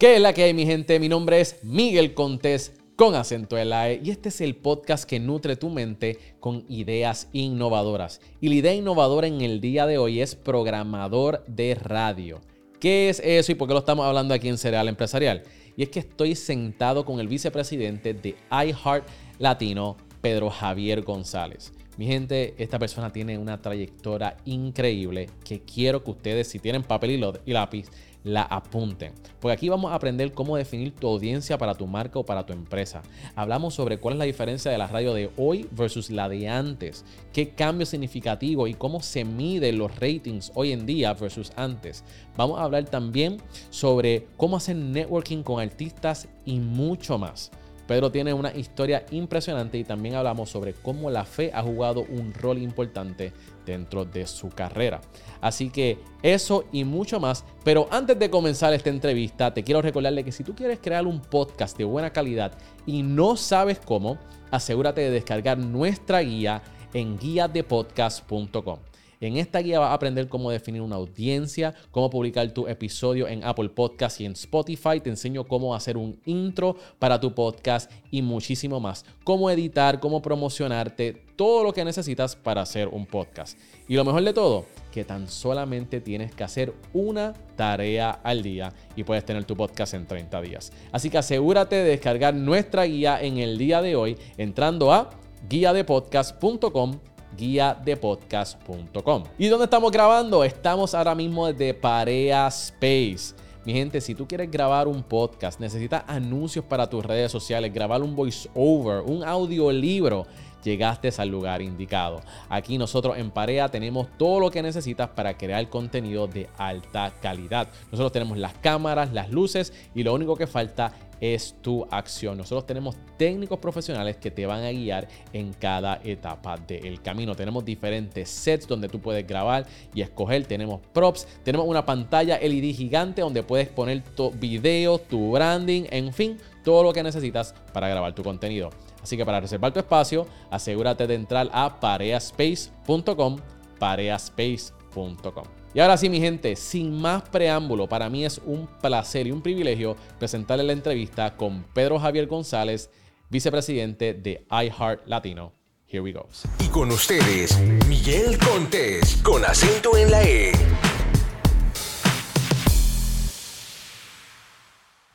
¿Qué es la que hay, mi gente? Mi nombre es Miguel Contés con acento en la E y este es el podcast que nutre tu mente con ideas innovadoras. Y la idea innovadora en el día de hoy es programador de radio. ¿Qué es eso y por qué lo estamos hablando aquí en Cereal Empresarial? Y es que estoy sentado con el vicepresidente de iHeart Latino, Pedro Javier González. Mi gente, esta persona tiene una trayectoria increíble que quiero que ustedes, si tienen papel y lápiz, la apunten. Porque aquí vamos a aprender cómo definir tu audiencia para tu marca o para tu empresa. Hablamos sobre cuál es la diferencia de la radio de hoy versus la de antes. Qué cambio significativo y cómo se miden los ratings hoy en día versus antes. Vamos a hablar también sobre cómo hacer networking con artistas y mucho más. Pedro tiene una historia impresionante y también hablamos sobre cómo la fe ha jugado un rol importante dentro de su carrera. Así que eso y mucho más. Pero antes de comenzar esta entrevista, te quiero recordarle que si tú quieres crear un podcast de buena calidad y no sabes cómo, asegúrate de descargar nuestra guía en guiadepodcast.com. En esta guía vas a aprender cómo definir una audiencia, cómo publicar tu episodio en Apple Podcast y en Spotify. Te enseño cómo hacer un intro para tu podcast y muchísimo más. Cómo editar, cómo promocionarte, todo lo que necesitas para hacer un podcast. Y lo mejor de todo, que tan solamente tienes que hacer una tarea al día y puedes tener tu podcast en 30 días. Así que asegúrate de descargar nuestra guía en el día de hoy entrando a guiadepodcast.com guiadepodcast.com. ¿Y dónde estamos grabando? Estamos ahora mismo desde Parea Space. Mi gente, si tú quieres grabar un podcast, necesitas anuncios para tus redes sociales, grabar un voiceover, un audiolibro llegaste al lugar indicado. Aquí nosotros en Parea tenemos todo lo que necesitas para crear contenido de alta calidad. Nosotros tenemos las cámaras, las luces y lo único que falta es tu acción. Nosotros tenemos técnicos profesionales que te van a guiar en cada etapa del camino. Tenemos diferentes sets donde tú puedes grabar y escoger. Tenemos props, tenemos una pantalla LED gigante donde puedes poner tu video, tu branding, en fin, todo lo que necesitas para grabar tu contenido. Así que para reservar tu espacio, asegúrate de entrar a pareaspace.com, pareaspace.com. Y ahora sí, mi gente, sin más preámbulo, para mí es un placer y un privilegio presentarle la entrevista con Pedro Javier González, vicepresidente de iHeart Latino. Here we go. Y con ustedes, Miguel Contés, con acento en la E.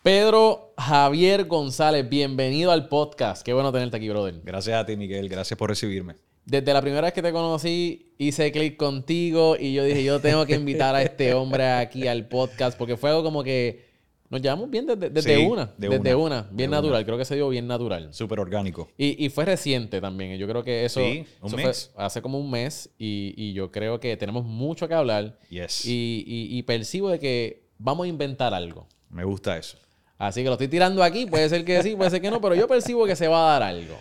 Pedro Javier González, bienvenido al podcast. Qué bueno tenerte aquí, brother. Gracias a ti, Miguel. Gracias por recibirme. Desde la primera vez que te conocí, hice clic contigo y yo dije, yo tengo que invitar a este hombre aquí al podcast porque fue algo como que nos llevamos bien desde, una. desde una. Bien natural. Creo que se dio bien natural. Súper orgánico. Y, fue reciente también. Yo creo que eso, sí, un mes. Fue hace como un mes y, yo creo que tenemos mucho que hablar. Yes. Y, percibo de que vamos a inventar algo. Me gusta eso. Así que lo estoy tirando aquí. Puede ser que sí, puede ser que no, pero yo percibo que se va a dar algo.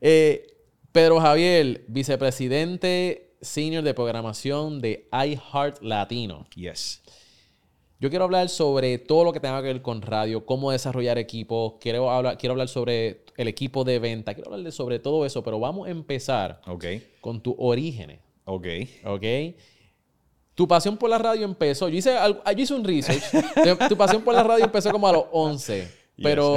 Eh, Pedro Javier, vicepresidente senior de programación de iHeart Latino. Yes. Yo quiero hablar sobre todo lo que tenga que ver con radio, cómo desarrollar equipos. Quiero hablar, quiero hablar sobre el equipo de venta. Quiero hablar sobre todo eso, pero vamos a empezar con tus orígenes. Ok. Ok. Tu pasión por la radio empezó. Yo hice, yo hice un research. tu pasión por la radio empezó como a los 11. Pero,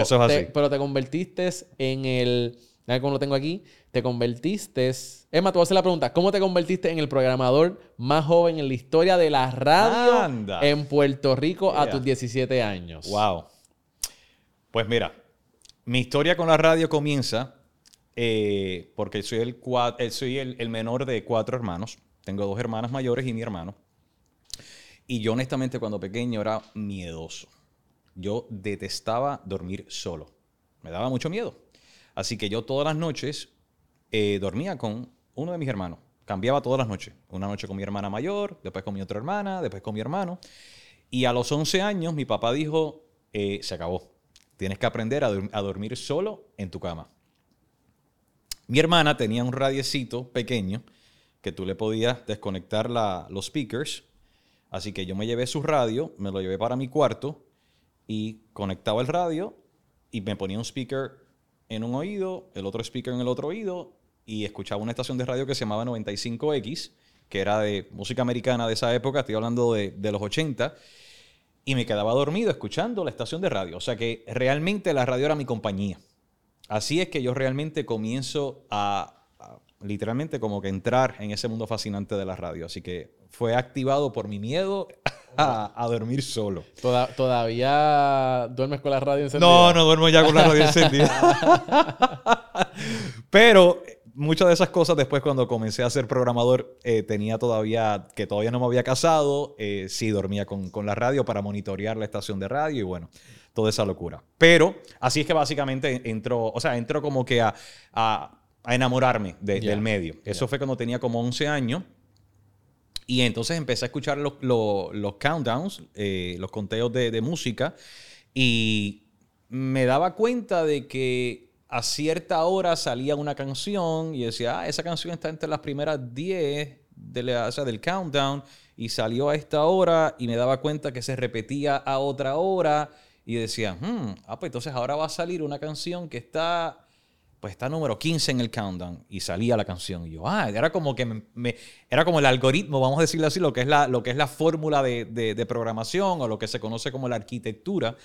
pero te convertiste en el. ¿Cómo lo tengo aquí? Te convertiste. Es más, te voy a hacer la pregunta. ¿Cómo te convertiste en el programador más joven en la historia de la radio en Puerto Rico a tus 17 años? Wow. Pues mira, mi historia con la radio comienza eh, porque soy, el, eh, soy el menor de cuatro hermanos. Tengo dos hermanas mayores y mi hermano. Y yo honestamente cuando pequeño era miedoso. Yo detestaba dormir solo. Me daba mucho miedo. Así que yo todas las noches eh, dormía con uno de mis hermanos. Cambiaba todas las noches. Una noche con mi hermana mayor, después con mi otra hermana, después con mi hermano. Y a los 11 años mi papá dijo, eh, se acabó. Tienes que aprender a, dormir solo en tu cama. Mi hermana tenía un radiecito pequeño que tú le podías desconectar la, los speakers Así que yo me llevé su radio, me lo llevé para mi cuarto y conectaba el radio y me ponía un speaker en un oído, el otro speaker en el otro oído y escuchaba una estación de radio que se llamaba 95X, que era de música americana de esa época, estoy hablando de, los 80. y me quedaba dormido escuchando la estación de radio. O sea que realmente la radio era mi compañía. Así es que yo realmente comienzo a, a literalmente como que entrar en ese mundo fascinante de la radio. Así que fue activado por mi miedo a, a dormir solo. Toda- ¿Todavía duermes con la radio encendida? No, no duermo ya con la radio encendida. Pero eh, muchas de esas cosas después cuando comencé a ser programador eh, tenía todavía, que todavía no me había casado, eh, sí dormía con, con la radio para monitorear la estación de radio y bueno, toda esa locura. Pero así es que básicamente entró, o sea, entró como que a, a- a enamorarme de- del medio. Eso fue cuando tenía como 11 años. Y entonces empecé a escuchar los, los- countdowns, eh, los conteos de, de música, y me daba cuenta de que a cierta hora salía una canción y decía, ah, esa canción está entre las primeras 10 de la- o del countdown, y salió a esta hora, y me daba cuenta que se repetía a otra hora, y decía, hmm, ah, pues entonces ahora va a salir una canción que está pues está número 15 en el countdown y salía la canción. Y yo, ah, era como que me, era como el algoritmo, vamos a decirlo así, lo que es la, lo que es la fórmula de, de- programación o lo que se conoce como la arquitectura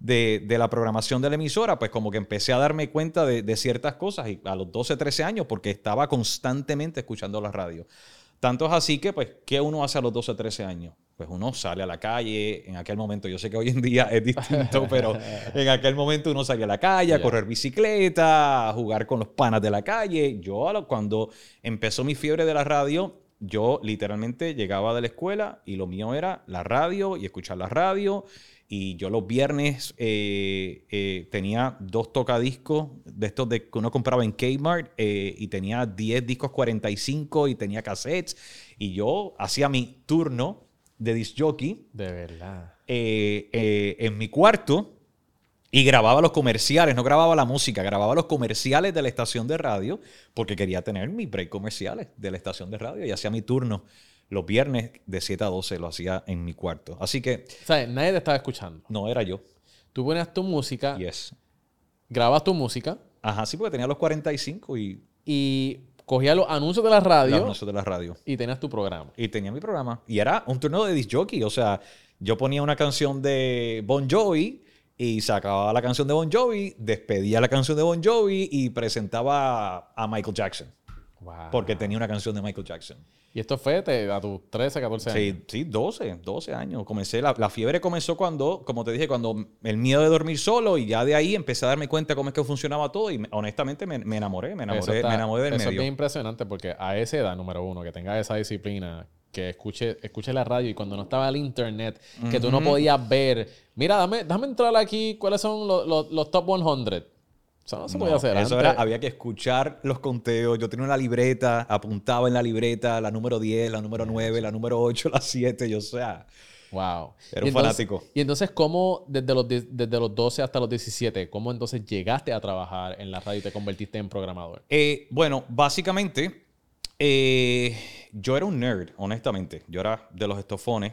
de, de la programación de la emisora, pues como que empecé a darme cuenta de, de ciertas cosas y a los 12, 13 años porque estaba constantemente escuchando la radio. Tanto es así que, pues, ¿qué uno hace a los 12, 13 años? Pues uno sale a la calle, en aquel momento, yo sé que hoy en día es distinto, pero en aquel momento uno salía a la calle a Ya. correr bicicleta, a jugar con los panas de la calle. Yo cuando empezó mi fiebre de la radio, yo literalmente llegaba de la escuela y lo mío era la radio y escuchar la radio. Y yo los viernes eh, eh, tenía dos tocadiscos de estos de, que uno compraba en Kmart eh, y tenía 10 discos 45 y tenía cassettes. Y yo hacía mi turno de disc jockey De verdad. eh, eh, en mi cuarto y grababa los comerciales, no grababa la música, grababa los comerciales de la estación de radio porque quería tener mi break comerciales de la estación de radio y hacía mi turno los viernes de 7 a 12, lo hacía en mi cuarto. Así que O sea, nadie te estaba escuchando. no era yo. Tú ponías tu música, Yes. grabas tu música Ajá, sí, porque tenía los 45 y y cogías los anuncios de la los radio anuncios de la radio. y tenías tu programa. Y tenía mi programa. Y era un turno de disc jockey. O sea, yo ponía una canción de Bon Jovi y sacaba la canción de Bon Jovi, despedía la canción de Bon Jovi y presentaba a Michael Jackson. Wow. Porque tenía una canción de Michael Jackson. Y esto fue te- a tus 13, 14 años. Sí, sí, 12, 12 años. Comencé, la, la fiebre comenzó cuando, como te dije, cuando el miedo de dormir solo y ya de ahí empecé a darme cuenta cómo es que funcionaba todo y me- honestamente me, me enamoré, me Eso enamoré, está- me enamoré del eso es medio. bien impresionante porque a esa edad, número uno, que tenga esa disciplina, que escuche, escuche la radio y cuando no estaba el internet, que tú no podías ver, mira, dame, dame entrar aquí cuáles son los, los- los top 100. Eso no se podía No, hacer Eso antes. era, había que escuchar los conteos. Yo tenía una libreta, apuntaba en la libreta la número 10, la número 9, la número 8, la 7. Yo, o sea, Wow. Era un entonces- fanático. Y entonces, ¿cómo desde los, desde los 12 hasta los 17, cómo entonces llegaste a trabajar en la radio y te convertiste en programador? Eh, bueno, básicamente, eh, yo era un nerd, honestamente. Yo era de los estofones.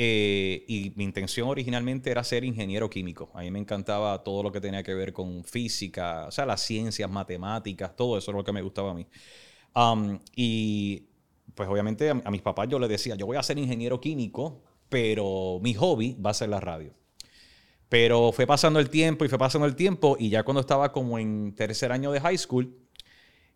Eh, y mi intención originalmente era ser ingeniero químico. A mí me encantaba todo lo que tenía que ver con física, o sea, las ciencias, matemáticas, todo eso es lo que me gustaba a mí. Um, y pues obviamente a, a mis papás yo les decía, yo voy a ser ingeniero químico, pero mi hobby va a ser la radio. Pero fue pasando el tiempo y fue pasando el tiempo y ya cuando estaba como en tercer año de high school,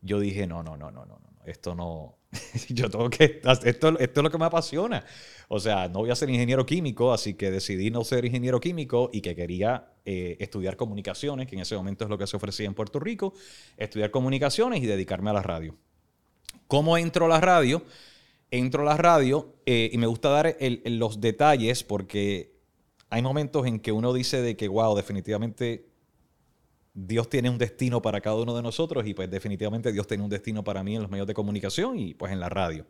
yo dije, no, no, no, no, no, esto no, yo tengo que, esto, esto es lo que me apasiona. O sea, no voy a ser ingeniero químico, así que decidí no ser ingeniero químico y que quería eh, estudiar comunicaciones, que en ese momento es lo que se ofrecía en Puerto Rico, estudiar comunicaciones y dedicarme a la radio. ¿Cómo entro a la radio? Entro a la radio eh, y me gusta dar los detalles porque hay momentos en que uno dice de que, wow, definitivamente Dios tiene un destino para cada uno de nosotros y pues definitivamente Dios tiene un destino para mí en los medios de comunicación y pues en la radio.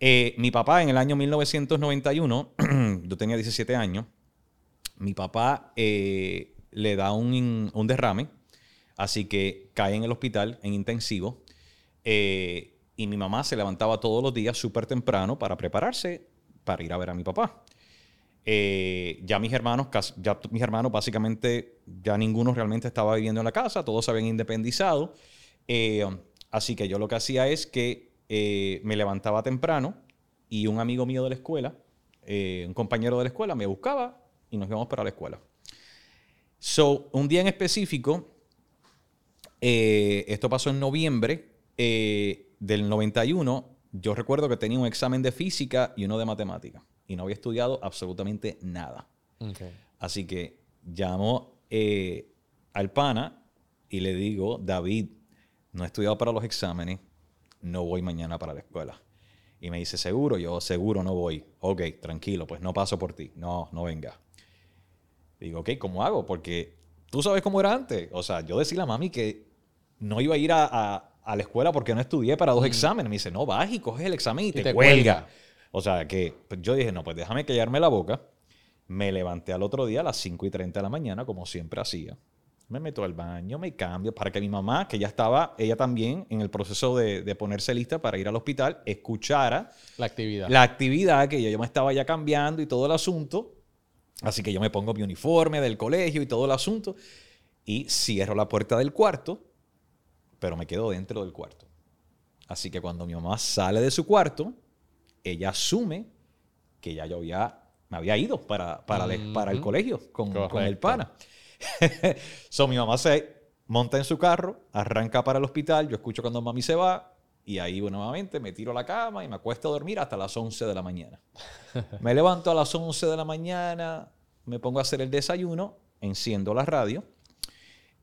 Eh, mi papá en el año 1991, yo tenía 17 años, mi papá eh, le da un, derrame, así que cae en el hospital en intensivo eh, y mi mamá se levantaba todos los días súper temprano para prepararse para ir a ver a mi papá. Ya mis hermanos, ya mis hermanos básicamente, ya ninguno realmente estaba viviendo en la casa, todos se habían independizado. Eh, así que yo lo que hacía es que eh, me levantaba temprano y un amigo mío de la escuela, eh, un compañero de la escuela me buscaba y nos íbamos para la escuela. So, un día en específico, eh, esto pasó en noviembre eh, del 91, yo recuerdo que tenía un examen de física y uno de matemática y no había estudiado absolutamente nada. Ok. Así que llamo eh, al pana y le digo, David, no he estudiado para los exámenes, no voy mañana para la escuela. Y me dice, ¿seguro? Yo, seguro no voy. Ok, tranquilo, pues no paso por ti. No, no venga. Digo, ok, ¿cómo hago? Porque tú sabes cómo era antes. O sea, yo decía a mami que no iba a ir a, a- a la escuela porque no estudié para dos exámenes. Me dice, no, vas y coges el examen y, te, te cuelga. cuelga. O sea, que pues, yo dije, no, pues déjame callarme la boca. Me levanté al otro día a las 5 y 30 de la mañana, como siempre hacía. Me meto al baño, me cambio, para que mi mamá, que ya estaba, ella también, en el proceso de, de ponerse lista para ir al hospital, escuchara La actividad. la actividad que yo, yo me estaba ya cambiando y todo el asunto. Así que yo me pongo mi uniforme del colegio y todo el asunto. Y cierro la puerta del cuarto, pero me quedo dentro del cuarto. Así que cuando mi mamá sale de su cuarto, ella asume que ya yo había, me había ido para, para, el, para el colegio con, con el pana. so, mi mamá se monta en su carro, arranca para el hospital, yo escucho cuando mami se va y ahí bueno, nuevamente me tiro a la cama y me acuesto a dormir hasta las 11 de la mañana. Me levanto a las 11 de la mañana, me pongo a hacer el desayuno, enciendo la radio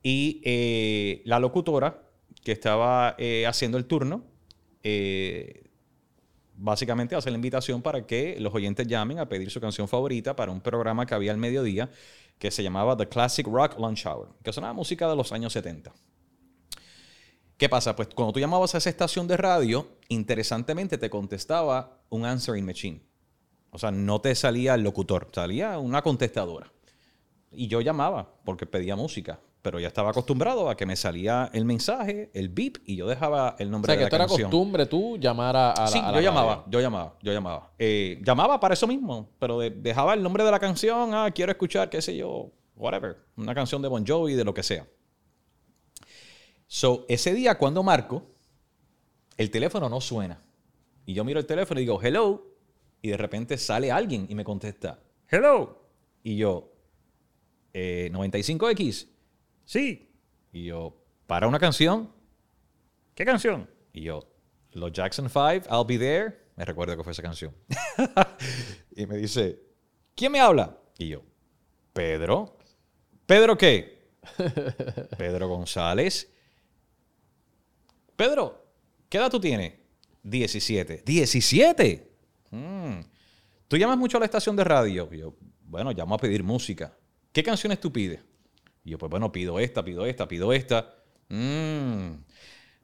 y eh, la locutora que estaba eh, haciendo el turno, eh, básicamente hace la invitación para que los oyentes llamen a pedir su canción favorita para un programa que había al mediodía que se llamaba The Classic Rock Lunch Hour, que sonaba música de los años 70. ¿Qué pasa? Pues cuando tú llamabas a esa estación de radio, interesantemente te contestaba un answering machine. O sea, no te salía el locutor, salía una contestadora. Y yo llamaba porque pedía música, pero ya estaba acostumbrado a que me salía el mensaje, el beep, y yo dejaba el O nombre sea, de que la esto era canción. costumbre tú llamar a, a la Sí, a la yo llamaba, radio. yo llamaba, yo llamaba. Eh, llamaba para eso mismo, pero de- dejaba el nombre de la canción, ah, quiero escuchar, qué sé yo, whatever, una canción de Bon Jovi, de lo que sea. So, ese día cuando marco, el teléfono no suena. Y yo miro el teléfono y digo, hello, y de repente sale alguien y me contesta, hello. Y yo, "Eh, 95X, sí. Y yo, ¿para una canción? ¿Qué canción? Y yo, los Jackson 5, I'll be there. Me recuerdo que fue esa canción. y me dice, ¿quién me habla? Y yo, Pedro. ¿Pedro qué? Pedro González. Pedro, ¿qué edad tú tienes? 17. ¿17? Mm. ¿Tú llamas mucho a la estación de radio? Y yo, bueno, llamo a pedir música. ¿Qué canciones tú pides? Y yo, pues bueno, pido esta, pido esta, pido esta. Mm.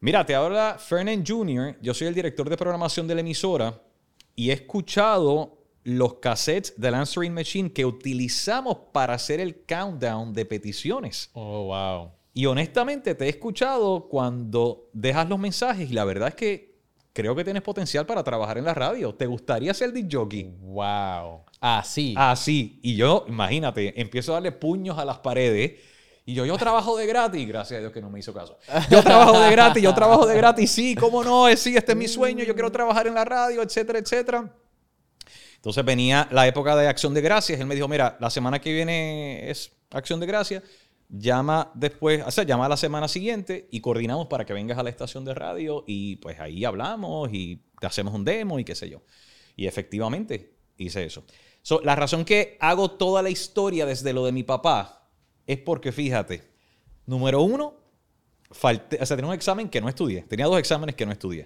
Mira, te habla Fernan Jr., yo soy el director de programación de la emisora y he escuchado los cassettes del Answering Machine que utilizamos para hacer el countdown de peticiones. Oh, wow. Y honestamente te he escuchado cuando dejas los mensajes y la verdad es que creo que tienes potencial para trabajar en la radio. ¿Te gustaría ser disc jockey? Wow. Así. Así. Y yo, imagínate, empiezo a darle puños a las paredes. Y yo, yo trabajo de gratis. Gracias a Dios que no me hizo caso. Yo trabajo de gratis, yo trabajo de gratis. Sí, cómo no, Eh, sí, este es mi sueño. Yo quiero trabajar en la radio, etcétera, etcétera. Entonces venía la época de Acción de Gracias. Él me dijo, mira, la semana que viene es Acción de Gracias. Llama después, o sea, llama la semana siguiente y coordinamos para que vengas a la estación de radio y pues ahí hablamos y te hacemos un demo y qué sé yo. Y efectivamente hice eso. So, la razón que hago toda la historia desde lo de mi papá es porque, fíjate, número uno, falté, o sea, tenía un examen que no estudié. Tenía dos exámenes que no estudié.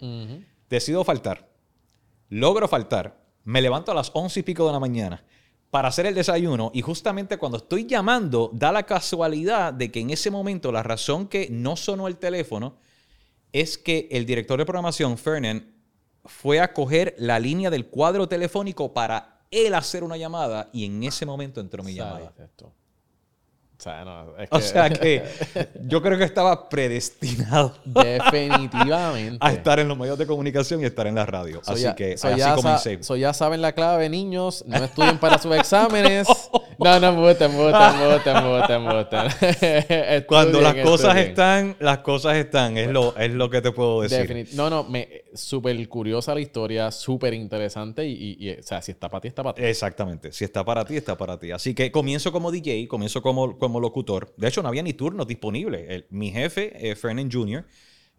Decido faltar. Logro faltar. Me levanto a las once y pico de la mañana para hacer el desayuno y justamente cuando estoy llamando da la casualidad de que en ese momento la razón que no sonó el teléfono es que el director de programación, Fernan, fue a coger la línea del cuadro telefónico para él hacer una llamada y en ese momento entró mi llamada. O sea, no, es O que- sea que yo creo que estaba predestinado definitivamente. a estar en los medios de comunicación y estar en la radio. So así ya- que so así ya comencé. so ya saben la clave, niños. No estudien para sus exámenes. No, no, embuste, embuste, embuste, embuste, embuste. Cuando las cosas estudien. están, las cosas están, es lo, es lo que te puedo decir. Definit- no, no, me súper curiosa la historia, súper interesante y, y- y, o sea, si está para ti, está para ti. Exactamente. Si está para ti, está para ti. Así que comienzo como DJ, comienzo como, como locutor. De hecho, no había ni turnos disponibles. El- mi jefe, eh, Fernan Jr.,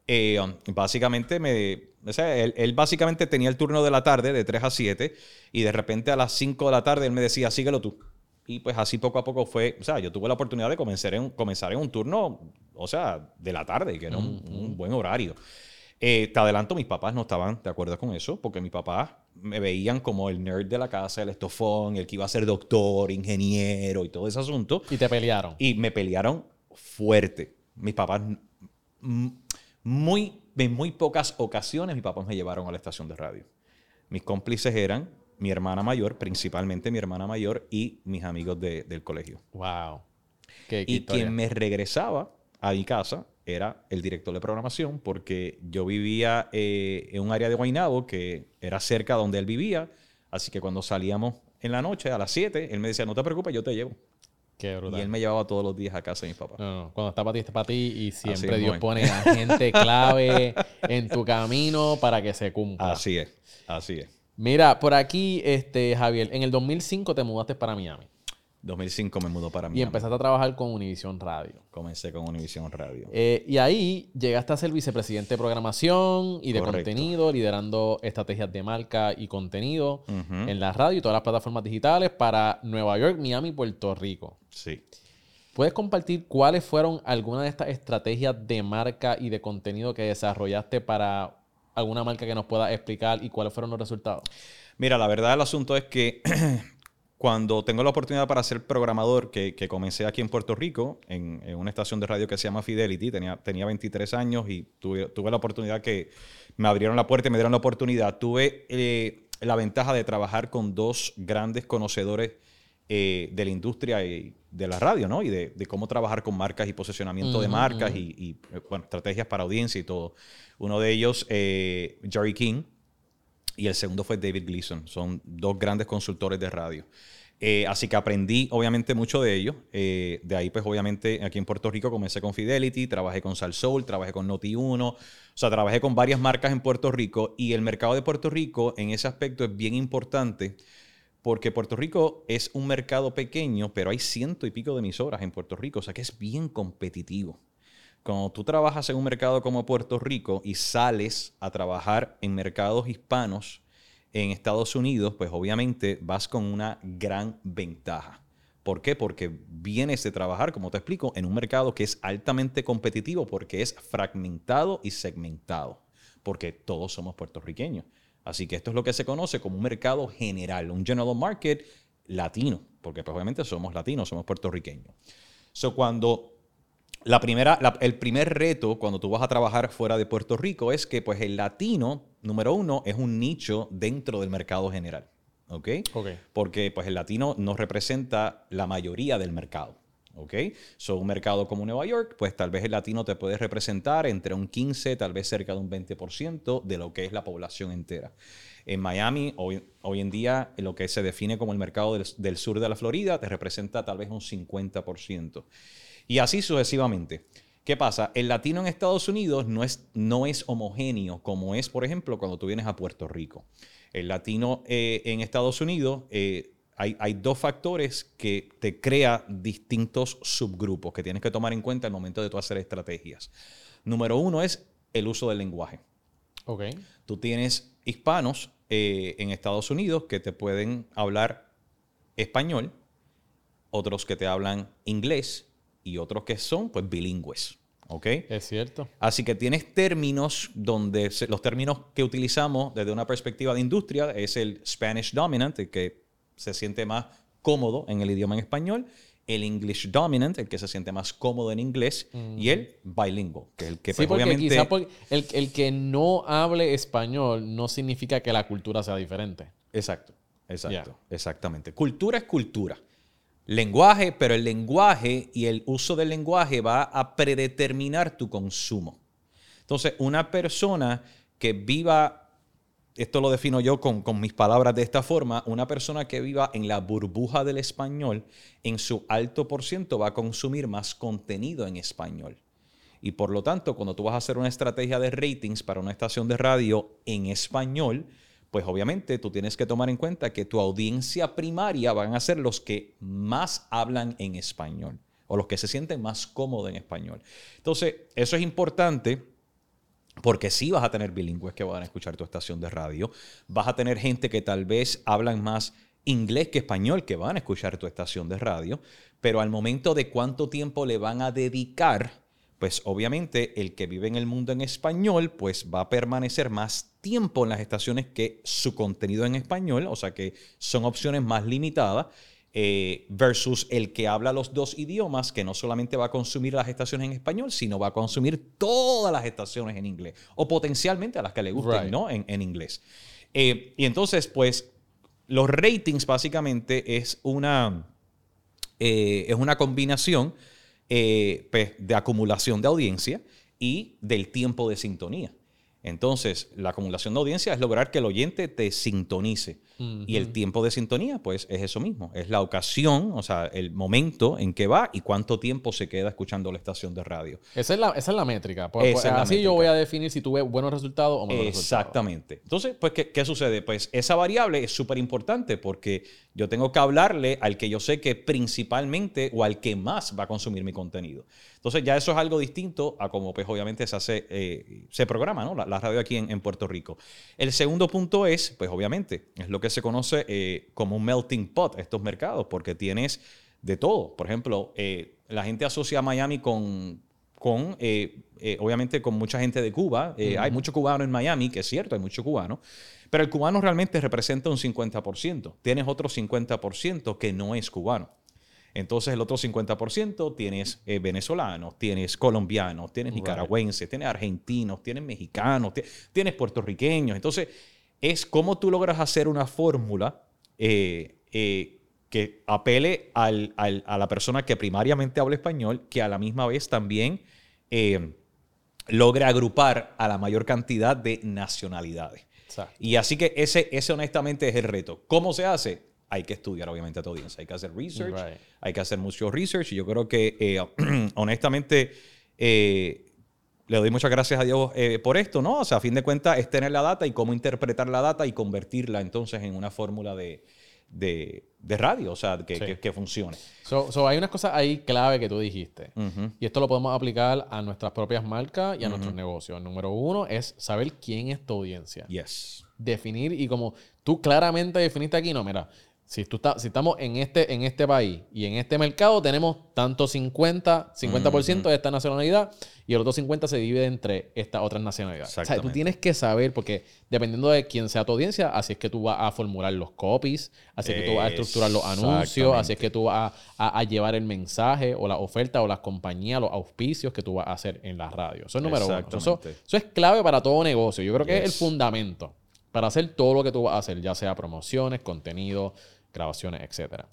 eh, um, básicamente me... O sea, él, él básicamente tenía el turno de la tarde, de 3 a 7, y de repente a las 5 de la tarde él me decía, síguelo tú. Y pues así poco a poco fue, o sea, yo tuve la oportunidad de comenzar en, comenzar en un turno, o sea, de la tarde, que era un, un buen horario. Eh, te adelanto, mis papás no estaban de acuerdo con eso, porque mis papás me veían como el nerd de la casa, el estofón, el que iba a ser doctor, ingeniero y todo ese asunto. Y te pelearon. Y me pelearon fuerte. Mis papás, muy, en muy pocas ocasiones, mis papás me llevaron a la estación de radio. Mis cómplices eran mi hermana mayor, principalmente mi hermana mayor y mis amigos de- del colegio. Wow. Qué, qué Y historia. quien me regresaba a mi casa era el director de programación, porque yo vivía eh, en un área de Guaynabo que era cerca donde él vivía. Así que cuando salíamos en la noche a las 7, él me decía, no te preocupes, yo te llevo. Qué brutal. Y él me llevaba todos los días a casa de mis papás. No, no, cuando está para ti, está para ti y siempre Dios pone a gente clave en tu camino para que se cumpla. Así es, así es. Mira, por aquí, este, Javier, en el 2005 te mudaste para Miami 2005 me mudó para mí. y empezaste a trabajar con Univision Radio. Comencé con Univision Radio. Eh, y ahí llegaste a ser vicepresidente de programación y de Correcto. contenido, liderando estrategias de marca y contenido en la radio y todas las plataformas digitales para Nueva York, Miami y Puerto Rico. Sí. ¿Puedes compartir cuáles fueron algunas de estas estrategias de marca y de contenido que desarrollaste para alguna marca que nos pueda explicar y cuáles fueron los resultados? Mira, la verdad del asunto es que cuando tengo la oportunidad para ser programador, que, que comencé aquí en Puerto Rico, en, en una estación de radio que se llama Fidelity, tenía, tenía 23 años y tuve, tuve la oportunidad que me abrieron la puerta y me dieron la oportunidad. Tuve eh, la ventaja de trabajar con dos grandes conocedores eh, de la industria y de la radio, ¿no? Y de, de cómo trabajar con marcas y posicionamiento de marcas y, y, eh, bueno, estrategias para audiencia y todo. Uno de ellos, eh, Jerry King, y el segundo fue David Gleason. Son dos grandes consultores de radio. Eh, así que aprendí obviamente mucho de ellos. Eh, de ahí pues obviamente aquí en Puerto Rico comencé con Fidelity, trabajé con Salsoul, trabajé con Noti1, o sea, trabajé con varias marcas en Puerto Rico y el mercado de Puerto Rico en ese aspecto es bien importante porque Puerto Rico es un mercado pequeño, pero hay ciento y pico de emisoras en Puerto Rico, o sea que es bien competitivo. Cuando tú trabajas en un mercado como Puerto Rico y sales a trabajar en mercados hispanos en Estados Unidos, pues obviamente vas con una gran ventaja. ¿Por qué? Porque vienes de trabajar, como te explico, en un mercado que es altamente competitivo porque es fragmentado y segmentado, porque todos somos puertorriqueños. Así que esto es lo que se conoce como un mercado general, un general market latino, porque pues obviamente somos latinos, somos puertorriqueños. So, cuando la primera, la- el primer reto cuando tú vas a trabajar fuera de Puerto Rico es que pues el latino, número uno, es un nicho dentro del mercado general. ¿Ok? Ok. Porque pues el latino no representa la mayoría del mercado. ¿Ok? So, un mercado como Nueva York, pues tal vez el latino te puede representar entre un 15, tal vez cerca de un 20% de lo que es la población entera. En Miami, hoy, hoy en día, lo que se define como el mercado del, del sur de la Florida, te representa tal vez un 50%. Y así sucesivamente. ¿Qué pasa? El latino en Estados Unidos no es, no es homogéneo como es, por ejemplo, cuando tú vienes a Puerto Rico. El latino eh, en Estados Unidos, eh, hay, hay dos factores que te crea distintos subgrupos que tienes que tomar en cuenta al momento de tú hacer estrategias. Número uno es el uso del lenguaje. Ok. Tú tienes hispanos eh, en Estados Unidos que te pueden hablar español, otros que te hablan inglés y otros que son pues bilingües. ¿Ok? Es cierto. Así que tienes términos donde se- los términos que utilizamos desde una perspectiva de industria es el Spanish Dominant, el que se siente más cómodo en el idioma en español, el English Dominant, el que se siente más cómodo en inglés, y el Bilingual, que es el que sí, pues, porque obviamente... quizá porque el, el que no hable español no significa que la cultura sea diferente. Exacto, exacto, exactamente. Cultura es cultura. Lenguaje, pero el lenguaje y el uso del lenguaje va a predeterminar tu consumo. Entonces, una persona que viva esto lo defino yo con, mis palabras de esta forma, una persona que viva en la burbuja del español, en su alto por ciento va a consumir más contenido en español. Y por lo tanto, cuando tú vas a hacer una estrategia de ratings para una estación de radio en español, pues obviamente tú tienes que tomar en cuenta que tu audiencia primaria van a ser los que más hablan en español o los que se sienten más cómodos en español. Entonces, eso es importante porque sí vas a tener bilingües que van a escuchar tu estación de radio. Vas a tener gente que tal vez hablan más inglés que español que van a escuchar tu estación de radio. Pero al momento de cuánto tiempo le van a dedicar, pues obviamente el que vive en el mundo en español, pues va a permanecer más tiempo en las estaciones que su contenido en español. O sea que son opciones más limitadas. Eh, versus el que habla los dos idiomas, que no solamente va a consumir las estaciones en español, sino va a consumir todas las estaciones en inglés, o potencialmente a las que le gusten, ¿no? En, inglés. Eh, y entonces, pues, los ratings básicamente es una, eh, es una combinación pues, de acumulación de audiencia y del tiempo de sintonía. Entonces, la acumulación de audiencia es lograr que el oyente te sintonice. Y el tiempo de sintonía, pues es eso mismo. Es la ocasión, o sea, el momento en que va y cuánto tiempo se queda escuchando la estación de radio. Esa es la, esa es la métrica. Pues, pues así yo voy a definir si tuve buenos resultados o malos resultados. Exactamente. Entonces, pues, ¿qué, ¿qué, sucede? Pues esa variable es súper importante porque yo tengo que hablarle al que yo sé que principalmente o al que más va a consumir mi contenido. Entonces, ya eso es algo distinto a como, pues, obviamente se hace, eh, se programa, ¿no? La, radio aquí en, en Puerto Rico. El segundo punto es, pues, obviamente, es lo que se conoce eh, como un melting pot, estos mercados, porque tienes de todo. Por ejemplo, eh, la gente asocia a Miami con, con eh, obviamente, con mucha gente de Cuba. Hay mucho cubano en Miami, que es cierto, hay mucho cubano. Pero el cubano realmente representa un 50%. Tienes otro 50% que no es cubano. Entonces el otro 50% tienes venezolanos, tienes colombianos, tienes nicaragüenses, tienes argentinos, tienes mexicanos, tienes puertorriqueños. Entonces es cómo tú logras hacer una fórmula eh, eh, que apele a la persona que primariamente habla español, que a la misma vez también eh, logre agrupar a la mayor cantidad de nacionalidades. Y así que ese, ese honestamente es el reto. ¿Cómo se hace? Hay que estudiar, obviamente, a tu audiencia. Hay que hacer research, hay que hacer mucho research. Y yo creo que, honestamente, le doy muchas gracias a Dios eh, por esto, ¿no? O sea, a fin de cuentas es tener la data y cómo interpretar la data y convertirla entonces en una fórmula de, radio, o sea, que, que, funcione. So, hay unas cosas ahí clave que tú dijiste. Y esto lo podemos aplicar a nuestras propias marcas y a nuestros negocios. Número uno es saber quién es tu audiencia. Yes. Definir y como tú claramente definiste aquí, no, mira, si, tú si estamos en este, en este país y en este mercado, tenemos tanto 50, 50% de esta nacionalidad y el otro 50% se divide entre estas otras nacionalidades. O sea, tú tienes que saber, porque dependiendo de quién sea tu audiencia, así es que tú vas a formular los copies, así es que tú vas a estructurar los anuncios, así es que tú vas a, llevar el mensaje o la oferta o las compañías, los auspicios que tú vas a hacer en la radio. Eso es número uno. Eso, eso, es clave para todo negocio. Yo creo que es el fundamento para hacer todo lo que tú vas a hacer, ya sea promociones, contenido grabaciones, etc.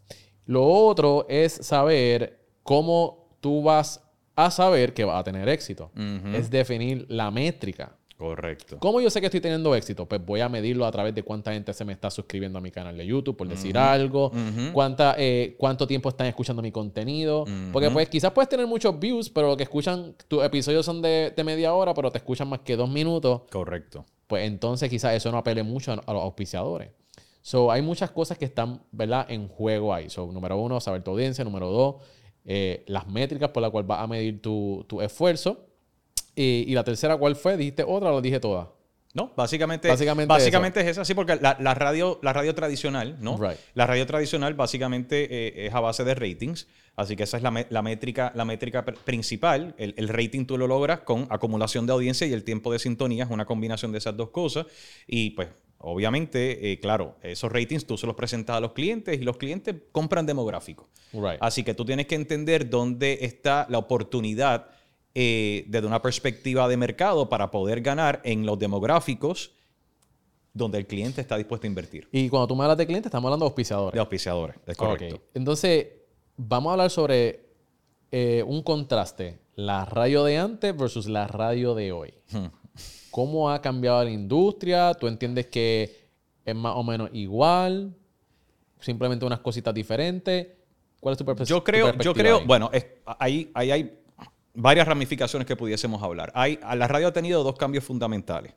Lo otro es saber cómo tú vas a saber que vas a tener éxito. Es definir la métrica. Correcto. ¿Cómo yo sé que estoy teniendo éxito? Pues voy a medirlo a través de cuánta gente se me está suscribiendo a mi canal de YouTube, por decir algo. cuánta, eh, cuánto tiempo están escuchando mi contenido. Porque pues quizás puedes tener muchos views, pero lo que escuchan, tus episodios son de, media hora, pero te escuchan más que dos minutos. Correcto. Pues entonces quizás eso no apele mucho a los auspiciadores. So, hay muchas cosas que están, ¿verdad?, en juego ahí. So, número uno, saber tu audiencia. Número dos, eh, las métricas por las cuales vas a medir tu, esfuerzo. Y, la tercera, ¿cuál fue? ¿Dijiste otra o lo dije toda? No, básicamente, básicamente, es así porque la, radio, la radio tradicional, ¿no? La radio tradicional básicamente eh, es a base de ratings, así que esa es la, métrica, la métrica principal. El, el, rating tú lo logras con acumulación de audiencia y el tiempo de sintonía, es una combinación de esas dos cosas. Y pues Obviamente, eh, claro, esos ratings tú se los presentas a los clientes y los clientes compran demográficos. Así que tú tienes que entender dónde está la oportunidad eh, desde una perspectiva de mercado para poder ganar en los demográficos donde el cliente está dispuesto a invertir. Y cuando tú me hablas de clientes, estamos hablando de auspiciadores. De auspiciadores, es correcto. Entonces, vamos a hablar sobre eh, un contraste, la radio de antes versus la radio de hoy. Hmm. ¿Cómo ha cambiado la industria? ¿Tú entiendes que es más o menos igual? ¿Simplemente unas cositas diferentes? ¿Cuál es tu, perpe- Yo creo, yo perspectiva creo, ahí? bueno, es- ahí, ahí hay varias ramificaciones que pudiésemos hablar. Hay, la radio ha tenido dos cambios fundamentales.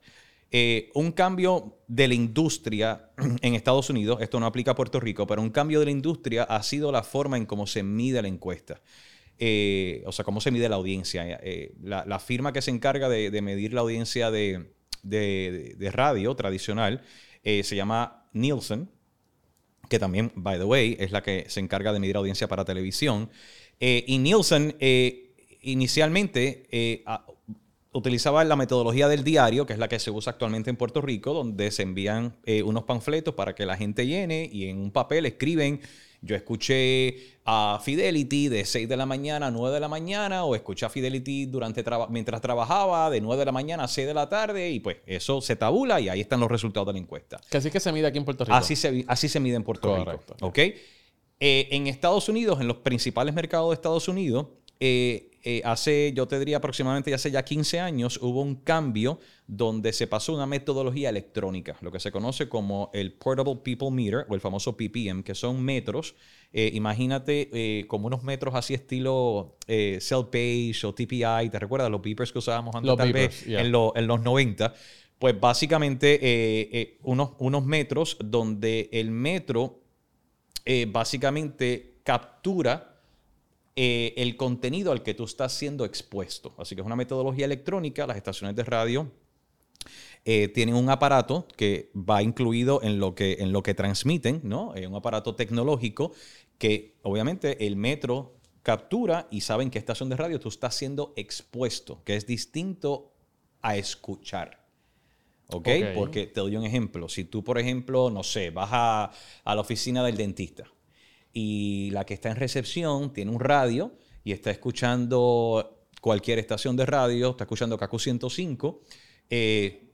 Eh, un cambio de la industria en Estados Unidos, esto no aplica a Puerto Rico, pero un cambio de la industria ha sido la forma en cómo se mide la encuesta. Eh, o sea, cómo se mide la audiencia. Eh, la, la firma que se encarga de, medir la audiencia de, radio tradicional eh, se llama Nielsen que también, by the way, es la que se encarga de medir audiencia para televisión. Eh, y Nielsen eh, inicialmente eh, utilizaba la metodología del diario, que es la que se usa actualmente en Puerto Rico, donde se envían eh, unos panfletos para que la gente llene y en un papel escriben, yo escuché a Fidelity de 6 de la mañana a 9 de la mañana, o escuché a Fidelity durante traba- mientras trabajaba de 9 de la mañana a 6 de la tarde, y pues eso se tabula y ahí están los resultados de la encuesta. Que así que se mide aquí en Puerto Rico. Así se, así se mide en Puerto Correcto. Rico. ¿Ok? Eh, en Estados Unidos, en los principales mercados de Estados Unidos, eh, eh, hace, yo te diría aproximadamente hace ya 15 años, hubo un cambio donde se pasó una metodología electrónica, lo que se conoce como el Portable People Meter o el famoso PPM, que son metros. eh, imagínate eh, como unos metros así estilo Cell Page o TPI, ¿te recuerdas los beepers que usábamos antes Los tal beepers, vez yeah. en, lo- en los 90? Pues básicamente unos, unos metros donde el metro básicamente captura eh, el contenido al que tú estás siendo expuesto. Así que es una metodología electrónica. Las estaciones de radio eh, tienen un aparato que va incluido en lo que, en lo que transmiten, ¿no? Eh, un aparato tecnológico que obviamente el metro captura y saben qué estación de radio tú estás siendo expuesto, que es distinto a escuchar. ¿Ok? Ok. Porque te doy un ejemplo. Si tú, por ejemplo, no sé, vas a, a la oficina del dentista y la que está en recepción tiene un radio y está escuchando cualquier estación de radio, está escuchando KQ 105, eh,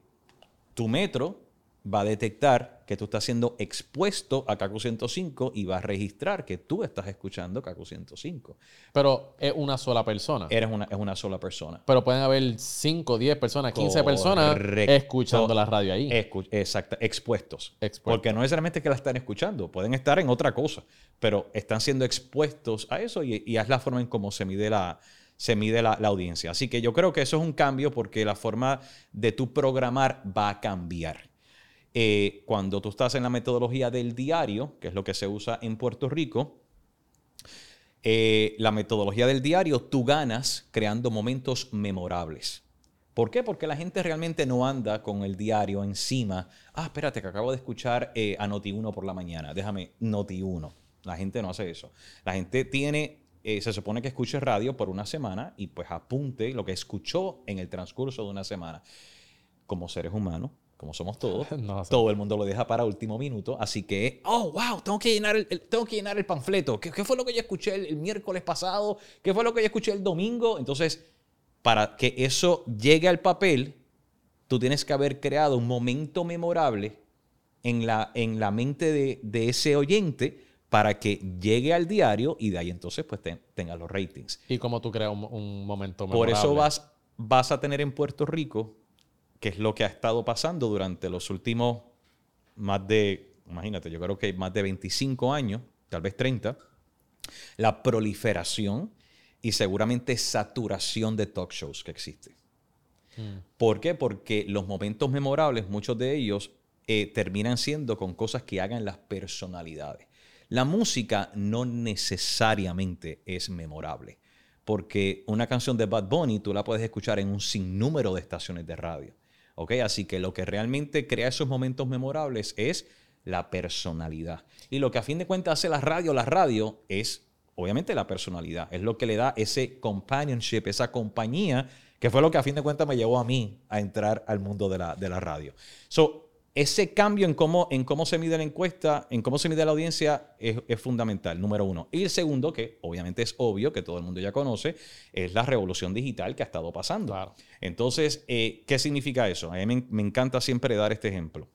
tu metro va a detectar que tú estás siendo expuesto a KQ 105 y va a registrar que tú estás escuchando KQ 105. Pero es una sola persona. Eres una, es una sola persona. Pero pueden haber 5, 10 personas, 15 personas escuchando la radio ahí. Escu- exacto, expuestos. Porque no necesariamente que la están escuchando, pueden estar en otra cosa, pero están siendo expuestos a eso y, y es la forma en cómo se mide la, se mide la, la audiencia. Así que yo creo que eso es un cambio porque la forma de tu programar va a cambiar. Eh, cuando tú estás en la metodología del diario, que es lo que se usa en Puerto Rico, eh, la metodología del diario, tú ganas creando momentos memorables. ¿Por qué? Porque la gente realmente no anda con el diario encima. Ah, espérate, que acabo de escuchar eh, a Noti1 por la mañana. Déjame, Noti1. La gente no hace eso. La gente tiene, se supone que escuche radio por una semana y pues apunte lo que escuchó en el transcurso de una semana. Como seres humanos, como somos todos, No todo el mundo lo deja para último minuto. Así que, oh, wow, tengo que llenar el, el- tengo que llenar el panfleto. ¿Qué, qué fue lo que yo escuché el, el miércoles pasado? ¿Qué fue lo que yo escuché el domingo? Entonces, para que eso llegue al papel, tú tienes que haber creado un momento memorable en la, en la mente de, de ese oyente para que llegue al diario y de ahí entonces pues te- tenga los ratings. Y como tú creas un, un momento Por eso memorable. vas, vas a tener en Puerto Rico, que es lo que ha estado pasando durante los últimos más de, imagínate, yo creo que más de 25 años, tal vez 30, la proliferación y seguramente saturación de talk shows que existe. ¿Por qué? Porque los momentos memorables, muchos de ellos, eh, terminan siendo con cosas que hagan las personalidades. La música no necesariamente es memorable, porque una canción de Bad Bunny tú la puedes escuchar en un sinnúmero de estaciones de radio. ¿Ok? Así que lo que realmente crea esos momentos memorables es la personalidad. Y lo que a fin de cuentas hace la radio, la radio es obviamente la personalidad, es lo que le da ese companionship, esa compañía, que fue lo que a fin de cuentas me llevó a mí a entrar al mundo de la, de la radio. So, ese cambio en cómo, en cómo se mide la encuesta, en cómo se mide la audiencia, es, es fundamental, número uno. Y el segundo, que obviamente es obvio, que todo el mundo ya conoce, es la revolución digital que ha estado pasando. Claro. Entonces, eh, ¿qué significa eso? A mí me, me encanta siempre dar este ejemplo.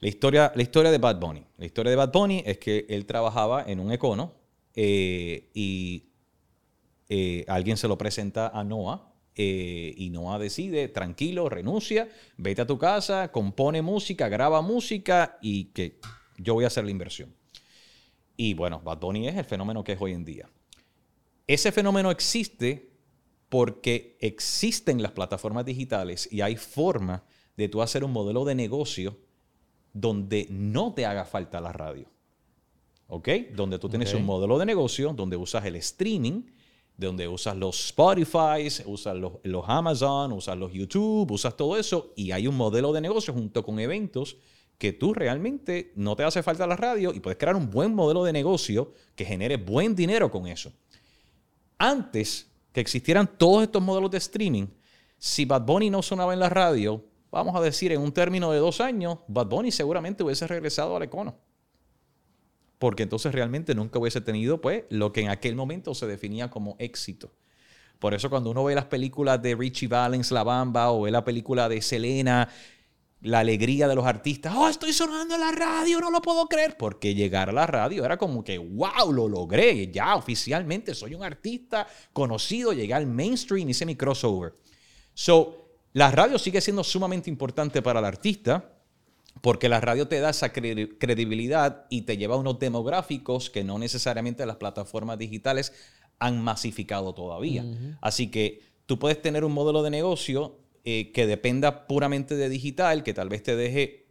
La historia, la historia de Bad Bunny. La historia de Bad Bunny es que él trabajaba en un econo eh, y eh, alguien se lo presenta a Noah eh, y Noah decide, tranquilo, renuncia, vete a tu casa, compone música, graba música y que yo voy a hacer la inversión. Y bueno, Bad Bunny es el fenómeno que es hoy en día. Ese fenómeno existe porque existen las plataformas digitales y hay forma de tú hacer un modelo de negocio donde no te haga falta la radio. ¿Ok? Donde tú tienes un modelo de negocio donde usas el streaming, donde usas los Spotify, usas los, los Amazon, usas los YouTube, usas todo eso y hay un modelo de negocio junto con eventos que tú realmente no te hace falta la radio y puedes crear un buen modelo de negocio que genere buen dinero con eso. Antes que existieran todos estos modelos de streaming, si Bad Bunny no sonaba en la radio, vamos a decir en un término de dos años, Bad Bunny seguramente hubiese regresado al Econo. Porque entonces realmente nunca hubiese tenido pues lo que en aquel momento se definía como éxito. Por eso cuando uno ve las películas de Richie Valens, La Bamba, o ve la película de Selena, la alegría de los artistas, oh, estoy sonando en la radio, no lo puedo creer, porque llegar a la radio era como que, wow, lo logré, ya oficialmente soy un artista conocido, llegué al mainstream, hice mi crossover. So, la radio sigue siendo sumamente importante para el artista, porque la radio te da esa cre- credibilidad y te lleva a unos demográficos que no necesariamente las plataformas digitales han masificado todavía. Así que tú puedes tener un modelo de negocio eh, que dependa puramente de digital, que tal vez te deje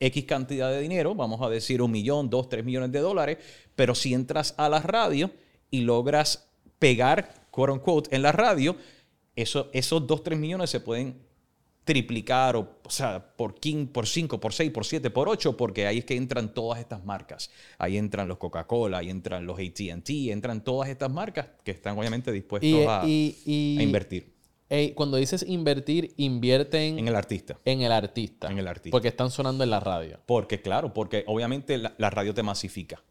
X cantidad de dinero, vamos a decir un millón, dos, tres millones de dólares, pero si entras a la radio y logras pegar, quote unquote, en la radio, eso, esos dos, tres millones se pueden triplicar, o, o sea, por 15, por 5, por 6, por 7, por 8, porque ahí es que entran todas estas marcas. Ahí entran los Coca-Cola, ahí entran los ATT, entran todas estas marcas que están obviamente dispuestos Y, a, y- y- a invertir Ey, cuando dices invertir, invierten en el artista. en el artista. En el artista. Porque están sonando en la radio. Porque, claro, porque obviamente la, la radio te masifica.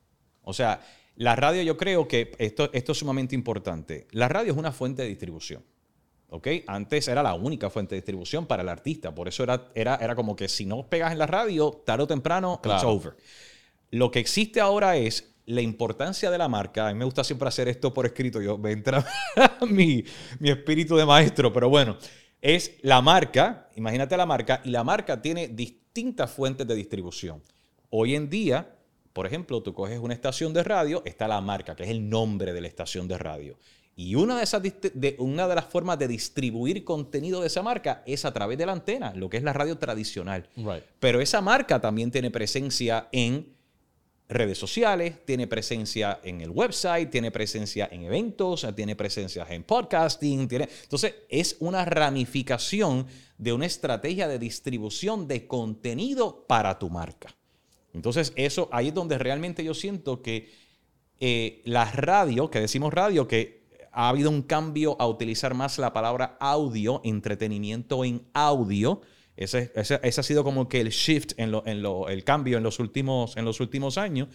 O sea, la radio yo creo que esto, esto es sumamente importante. La radio es una fuente de distribución. ¿Ok? Antes era la única fuente de distribución para el artista. Por eso era, era, era como que si no pegas en la radio, tarde o temprano, it's Claro. over. Lo que existe ahora es la importancia de la marca. A mí me gusta siempre hacer esto por escrito. Yo me entra mi, mi espíritu de maestro, pero bueno, es la marca. Imagínate la marca y la marca tiene distintas fuentes de distribución. Hoy en día, por ejemplo, tú coges una estación de radio, está la marca, que es el nombre de la estación de radio. Y una de, esas, de, una de las formas de distribuir contenido de esa marca es a través de la antena, lo que es la radio tradicional. Right. Pero esa marca también tiene presencia en redes sociales, tiene presencia en el website, tiene presencia en eventos, tiene presencia en podcasting. Tiene... Entonces, es una ramificación de una estrategia de distribución de contenido para tu marca. Entonces, eso ahí es donde realmente yo siento que eh, la radio, que decimos radio, que ha habido un cambio a utilizar más la palabra audio, entretenimiento en audio. Ese, ese- ese ha sido como que el shift, en lo- en lo- el cambio en los, últimos, en los últimos años,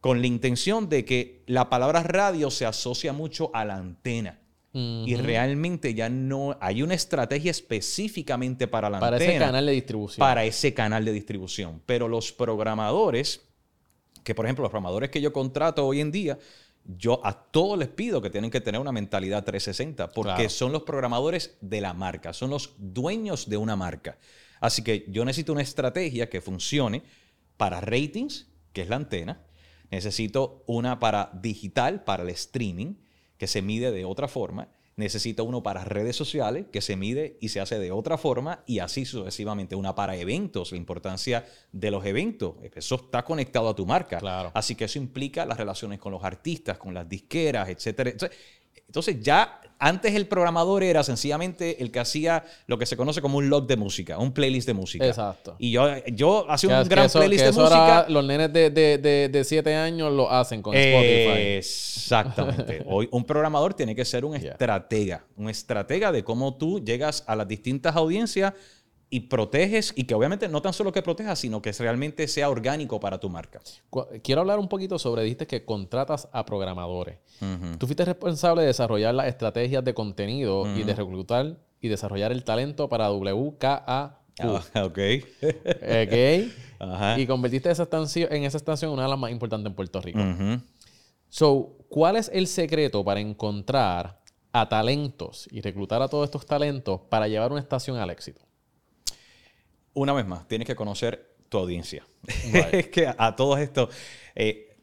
con la intención de que la palabra radio se asocia mucho a la antena. Y realmente ya no hay una estrategia específicamente para la Para antena ese canal de distribución. para ese canal de distribución. Pero los programadores, que por ejemplo los programadores que yo contrato hoy en día, yo a todos les pido que tienen que tener una mentalidad 360, porque Claro. son los programadores de la marca, son los dueños de una marca. Así que yo necesito una estrategia que funcione para ratings, que es la antena. Necesito una para digital, para el streaming, que se mide de otra forma. Necesito uno para redes sociales, que se mide y se hace de otra forma, y así sucesivamente. Una para eventos, la importancia de los eventos. Eso está conectado a tu marca. Claro. Así que eso implica las relaciones con los artistas, con las disqueras, etcétera. Entonces, entonces ya antes el programador era sencillamente el que hacía lo que se conoce como un log de música, un playlist de música. Exacto. Y yo, yo hacía un gran eso- playlist de música. los nenes de, de, de, de siete años lo hacen con Spotify. Exactamente. Hoy un programador tiene que ser un Yeah. estratega, un estratega de cómo tú llegas a las distintas audiencias y proteges, y que obviamente no tan solo que protejas, sino que realmente sea orgánico para tu marca. Quiero hablar un poquito sobre, dijiste que contratas a programadores. Tú fuiste responsable de desarrollar las estrategias de contenido y de reclutar y desarrollar el talento para WKAQ. Ah, ok. ¿Ok? Ajá. Y convertiste esa estación, en esa estación una de las más importantes en Puerto Rico. So, ¿cuál es el secreto para encontrar a talentos y reclutar a todos estos talentos para llevar una estación al éxito? Una vez más, tienes que conocer tu audiencia. Es que a todos estos, eh,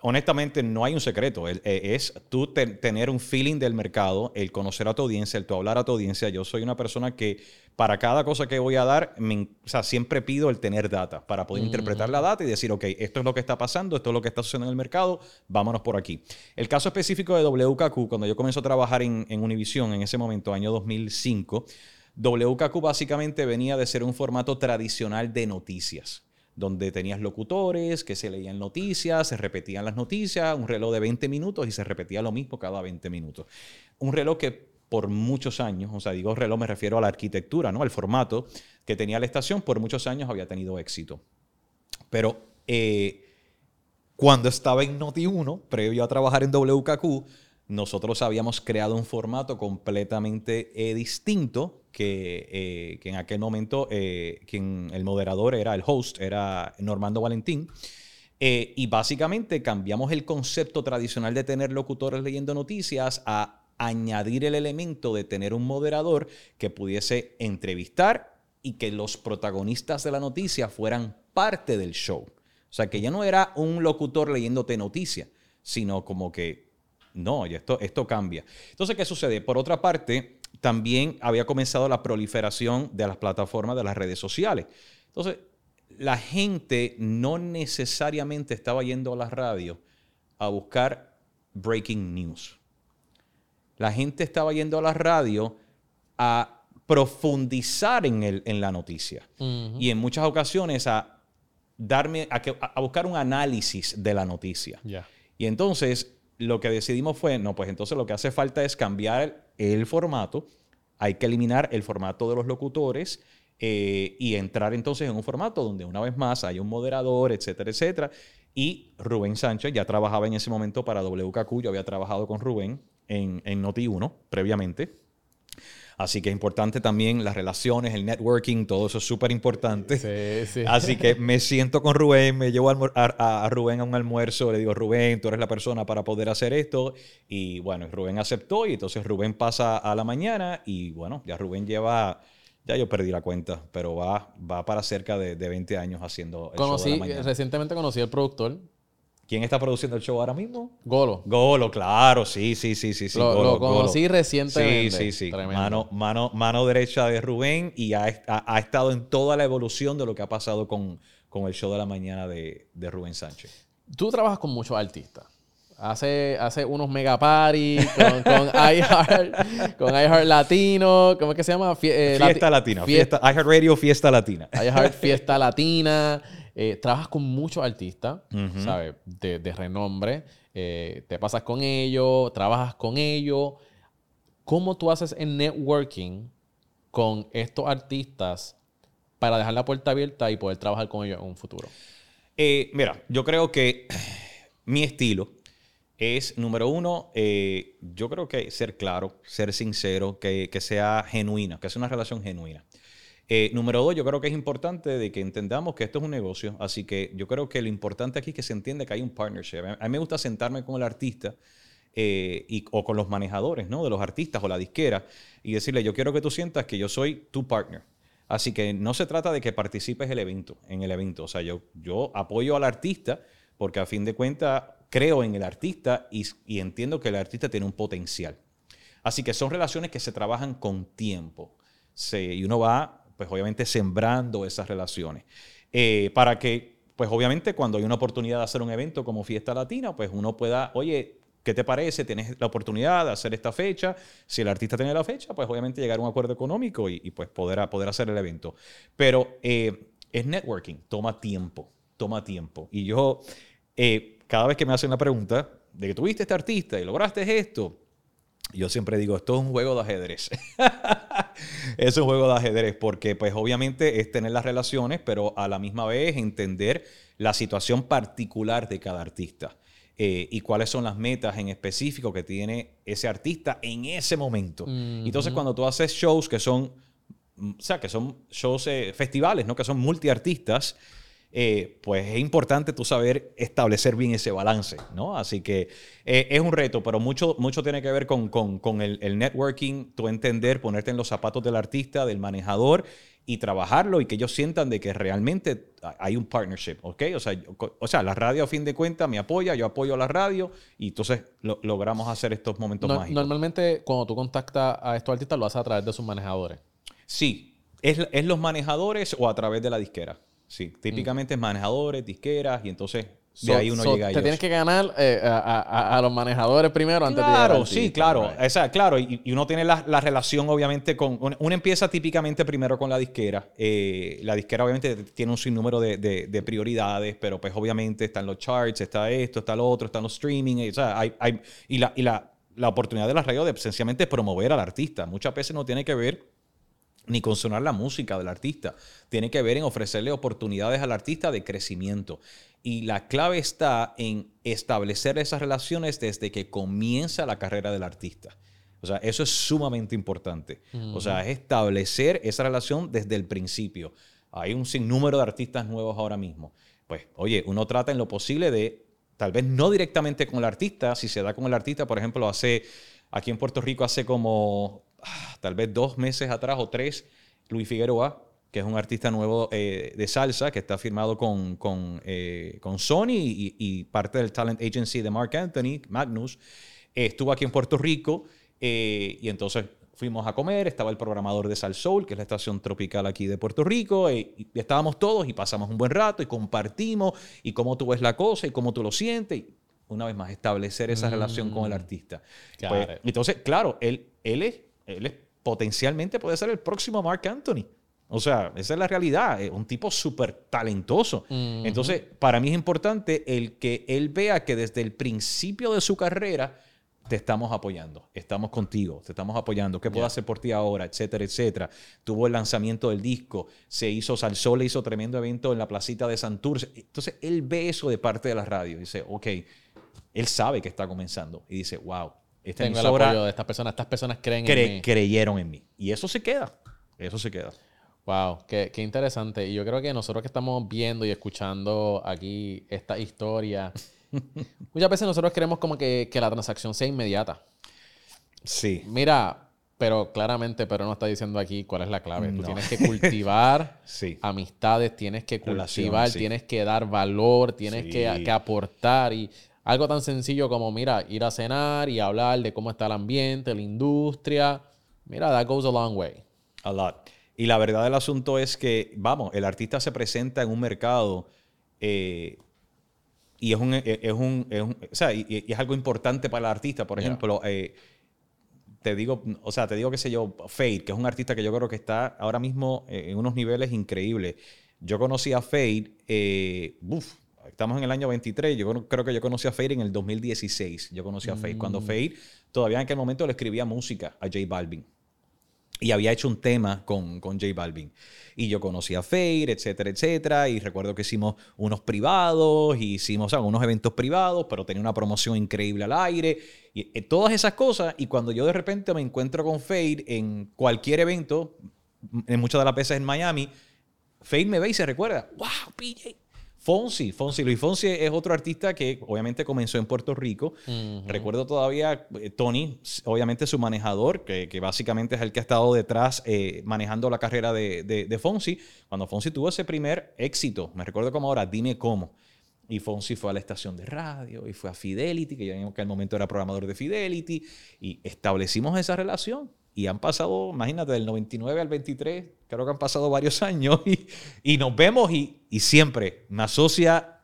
honestamente, no hay un secreto. Eh, es tú te- tener un feeling del mercado, el conocer a tu audiencia, el tú hablar a tu audiencia. Yo soy una persona que para cada cosa que voy a dar, me o sea, siempre pido el tener data para poder interpretar la data y decir, ok, esto es lo que está pasando, esto es lo que está sucediendo en el mercado, vámonos por aquí. El caso específico de WKQ, cuando yo comencé a trabajar en, en Univision en ese momento, año 2005, WKQ básicamente venía de ser un formato tradicional de noticias, donde tenías locutores que se leían noticias, se repetían las noticias, un reloj de 20 minutos y se repetía lo mismo cada 20 minutos. Un reloj que por muchos años, o sea, digo reloj me refiero a la arquitectura, ¿no? Al formato que tenía la estación, por muchos años había tenido éxito. Pero eh, cuando estaba en Noti1, previo a trabajar en WKQ, nosotros habíamos creado un formato completamente eh, distinto que, eh, que en aquel momento eh, quien el moderador era el host, era Normando Valentín. Eh, y básicamente cambiamos el concepto tradicional de tener locutores leyendo noticias a añadir el elemento de tener un moderador que pudiese entrevistar y que los protagonistas de la noticia fueran parte del show. O sea, que ya no era un locutor leyéndote noticia, sino como que, no, esto, esto cambia. Entonces, ¿qué sucede? Por otra parte, también había comenzado la proliferación de las plataformas de las redes sociales. Entonces, la gente no necesariamente estaba yendo a la radio a buscar breaking news. La gente estaba yendo a la radio a profundizar en, el, en la noticia. Y en muchas ocasiones a darme a, que- a buscar un análisis de la noticia. Y entonces lo que decidimos fue, no, pues entonces lo que hace falta es cambiar el formato. Hay que eliminar el formato de los locutores eh, y entrar entonces en un formato donde una vez más hay un moderador, etcétera, etcétera. Y Rubén Sánchez ya trabajaba en ese momento para WKQ. Yo había trabajado con Rubén en, en Noti1 previamente. Así que es importante también las relaciones, el networking, todo eso es súper importante. Sí, sí. Así que me siento con Rubén, me llevo a, Rubén a un almuerzo, le digo, Rubén, tú eres la persona para poder hacer esto. Y bueno, Rubén aceptó y entonces Rubén pasa a la mañana y bueno, ya Rubén lleva, ya yo perdí la cuenta, pero va, va para cerca de, de 20 años haciendo el show de Conocí, la mañana. recientemente conocí al productor, ¿Quién está produciendo el show ahora mismo? Golo. Golo, claro, sí, sí, sí, sí. sí Lo- Golo, lo conocí Golo. recientemente. Sí, sí, sí. Tremendo. Mano, mano, mano derecha de Rubén y ha, ha- ha estado en toda la evolución de lo que ha pasado con, con el show de la mañana de, de Rubén Sánchez. Tú trabajas con muchos artistas. Hace, hace unos mega party con, con iHeart, con iHeart Latino, ¿cómo es que se llama? Fie- eh, Fiesta Lati- Latina, Fiesta, fiesta, iHeartRadio Fiesta Latina. iHeart Fiesta Latina. Eh, trabajas con muchos artistas, ¿sabes? De, de renombre. Eh, te pasas con ellos, trabajas con ellos. ¿Cómo tú haces el networking con estos artistas para dejar la puerta abierta y poder trabajar con ellos en un futuro? Eh, mira, yo creo que mi estilo es, número uno, eh, yo creo que ser claro, ser sincero, que, que sea genuina, que sea una relación genuina. Eh, número dos, yo creo que es importante de que entendamos que esto es un negocio, así que yo creo que lo importante aquí es que se entiende que hay un partnership. A mí me gusta sentarme con el artista eh, y- o con los manejadores ¿no? de los artistas o la disquera y decirle, yo quiero que tú sientas que yo soy tu partner. Así que no se trata de que participes el evento, en el evento. O sea, yo, yo apoyo al artista porque a fin de cuentas creo en el artista y, y entiendo que el artista tiene un potencial. Así que son relaciones que se trabajan con tiempo. Y uno va, pues obviamente, sembrando esas relaciones. Eh, para que, pues obviamente, cuando hay una oportunidad de hacer un evento como Fiesta Latina, pues uno pueda, oye, ¿qué te parece? Tienes la oportunidad de hacer esta fecha. Si el artista tiene la fecha, pues obviamente llegar a un acuerdo económico y, pues poder, poder hacer el evento. Pero eh, es networking, toma tiempo, toma tiempo. Y yo, eh, cada vez que me hacen la pregunta de que tuviste este artista y lograste esto, yo siempre digo, esto es un juego de ajedrez. es un juego de ajedrez porque pues obviamente es tener las relaciones, pero a la misma vez entender la situación particular de cada artista eh, y cuáles son las metas en específico que tiene ese artista en ese momento. Entonces cuando tú haces shows que son, mm, o sea, que son shows, eh, festivales, ¿no? Que son multiartistas, eh, pues es importante tú saber establecer bien ese balance, ¿no? Así que eh, es un reto, pero mucho, mucho tiene que ver con, con, el, el, networking, tú entender, ponerte en los zapatos del artista, del manejador y trabajarlo y que ellos sientan de que realmente hay un partnership, ¿ok? O sea, o sea la radio a fin de cuentas me apoya, yo apoyo a la radio y entonces logramos hacer estos momentos mágicos. Normalmente cuando tú contactas a estos artistas lo haces a través de sus manejadores. Sí, es, es los manejadores o a través de la disquera. Sí, típicamente es manejadores, disqueras y entonces de ahí uno llega a Te tienes que ganar eh, a, los manejadores primero antes de Claro, sí, claro. claro. Y, uno tiene la, relación, obviamente, con. Uno empieza típicamente primero con la disquera. Eh, la disquera, obviamente, tiene un sinnúmero de, prioridades, pero pues obviamente están los charts, está esto, está lo otro, están los streaming. O sea, hay, hay, y la, y la, la oportunidad de la radio de esencialmente promover al artista. Muchas veces no tiene que ver ni con sonar la música del artista. Tiene que ver en ofrecerle oportunidades al artista de crecimiento. Y la clave está en establecer esas relaciones desde que comienza la carrera del artista. O sea, eso es sumamente importante. O sea, es establecer esa relación desde el principio. Hay un sinnúmero de artistas nuevos ahora mismo. Pues, oye, uno trata en lo posible de, tal vez no directamente con el artista, si se da con el artista, por ejemplo, hace, aquí en Puerto Rico hace como tal vez dos meses atrás o tres, Luis Figueroa, que es un artista nuevo eh, de salsa, que está firmado con, con, eh, Sony y, parte del talent agency de Mark Anthony, Magnus, eh, estuvo aquí en Puerto Rico y entonces fuimos a comer, estaba el programador de Sal Soul, que es la estación tropical aquí de Puerto Rico, y, estábamos todos y pasamos un buen rato y compartimos y cómo tú ves la cosa y cómo tú lo sientes. Y una vez más, establecer esa relación con el mm. artista. Pues, entonces, claro, él, él es él potencialmente puede ser el próximo Mark Anthony. O sea, esa es la realidad. Es un tipo súper talentoso. Entonces, para mí es importante el que él vea que desde el principio de su carrera te estamos apoyando, estamos contigo, te estamos apoyando. ¿Qué puedo hacer por ti ahora? Etcétera, etcétera. Tuvo el lanzamiento del disco, se hizo Salsol, le hizo tremendo evento en la placita de Santurce. Entonces, él ve eso de parte de la radio. Dice, ok, él sabe que está comenzando. Y dice, wow, tengo el apoyo de estas personas. Estas personas creen en mí. Creyeron en mí. Y eso se queda. Eso se queda. Wow, qué, interesante. Y yo creo que nosotros que estamos viendo y escuchando aquí esta historia, muchas veces nosotros queremos como que, la transacción sea inmediata. Sí. Mira, pero claramente, pero no está diciendo aquí cuál es la clave. Tú tienes que cultivar amistades, tienes que cultivar, tienes que dar valor, tienes que, que, aportar. Y algo tan sencillo como, mira, ir a cenar y hablar de cómo está el ambiente, la industria. Mira, that goes a long way. A lot. Y la verdad del asunto es que, vamos, el artista se presenta en un mercado eh, y es un, eh, es un, es o sea, y, es algo importante para el artista. Por ejemplo, eh, te digo, o sea, te digo, qué sé yo, Fade, que es un artista que yo creo que está ahora mismo en unos niveles increíbles. Yo conocí a Fade, eh, estamos en el año 23, yo creo que yo conocí a Fade en el 2016, yo conocí a Fade, cuando mm. Fade todavía en aquel momento le escribía música a J Balvin. Y había hecho un tema con, con J Balvin. Y yo conocí a Fade, etcétera, etcétera. Y recuerdo que hicimos unos privados, hicimos unos eventos privados, pero tenía una promoción increíble al aire. Y eh, todas esas cosas. Y cuando yo de repente me encuentro con Fade en cualquier evento, en muchas de las veces en Miami, Fade me ve y se recuerda, wow, PJ, Fonsi, Fonsi, Luis Fonsi es otro artista que obviamente comenzó en Puerto Rico. Recuerdo todavía eh, Tony, obviamente su manejador, que, básicamente es el que ha estado detrás eh, manejando la carrera de, de, Fonsi. Cuando Fonsi tuvo ese primer éxito, me recuerdo como ahora, dime cómo. Y Fonsi fue a la estación de radio y fue a Fidelity, que yo que al momento era programador de Fidelity, y establecimos esa relación. Y han pasado, imagínate, del 99 al 23, creo que han pasado varios años y, nos vemos y, siempre me asocia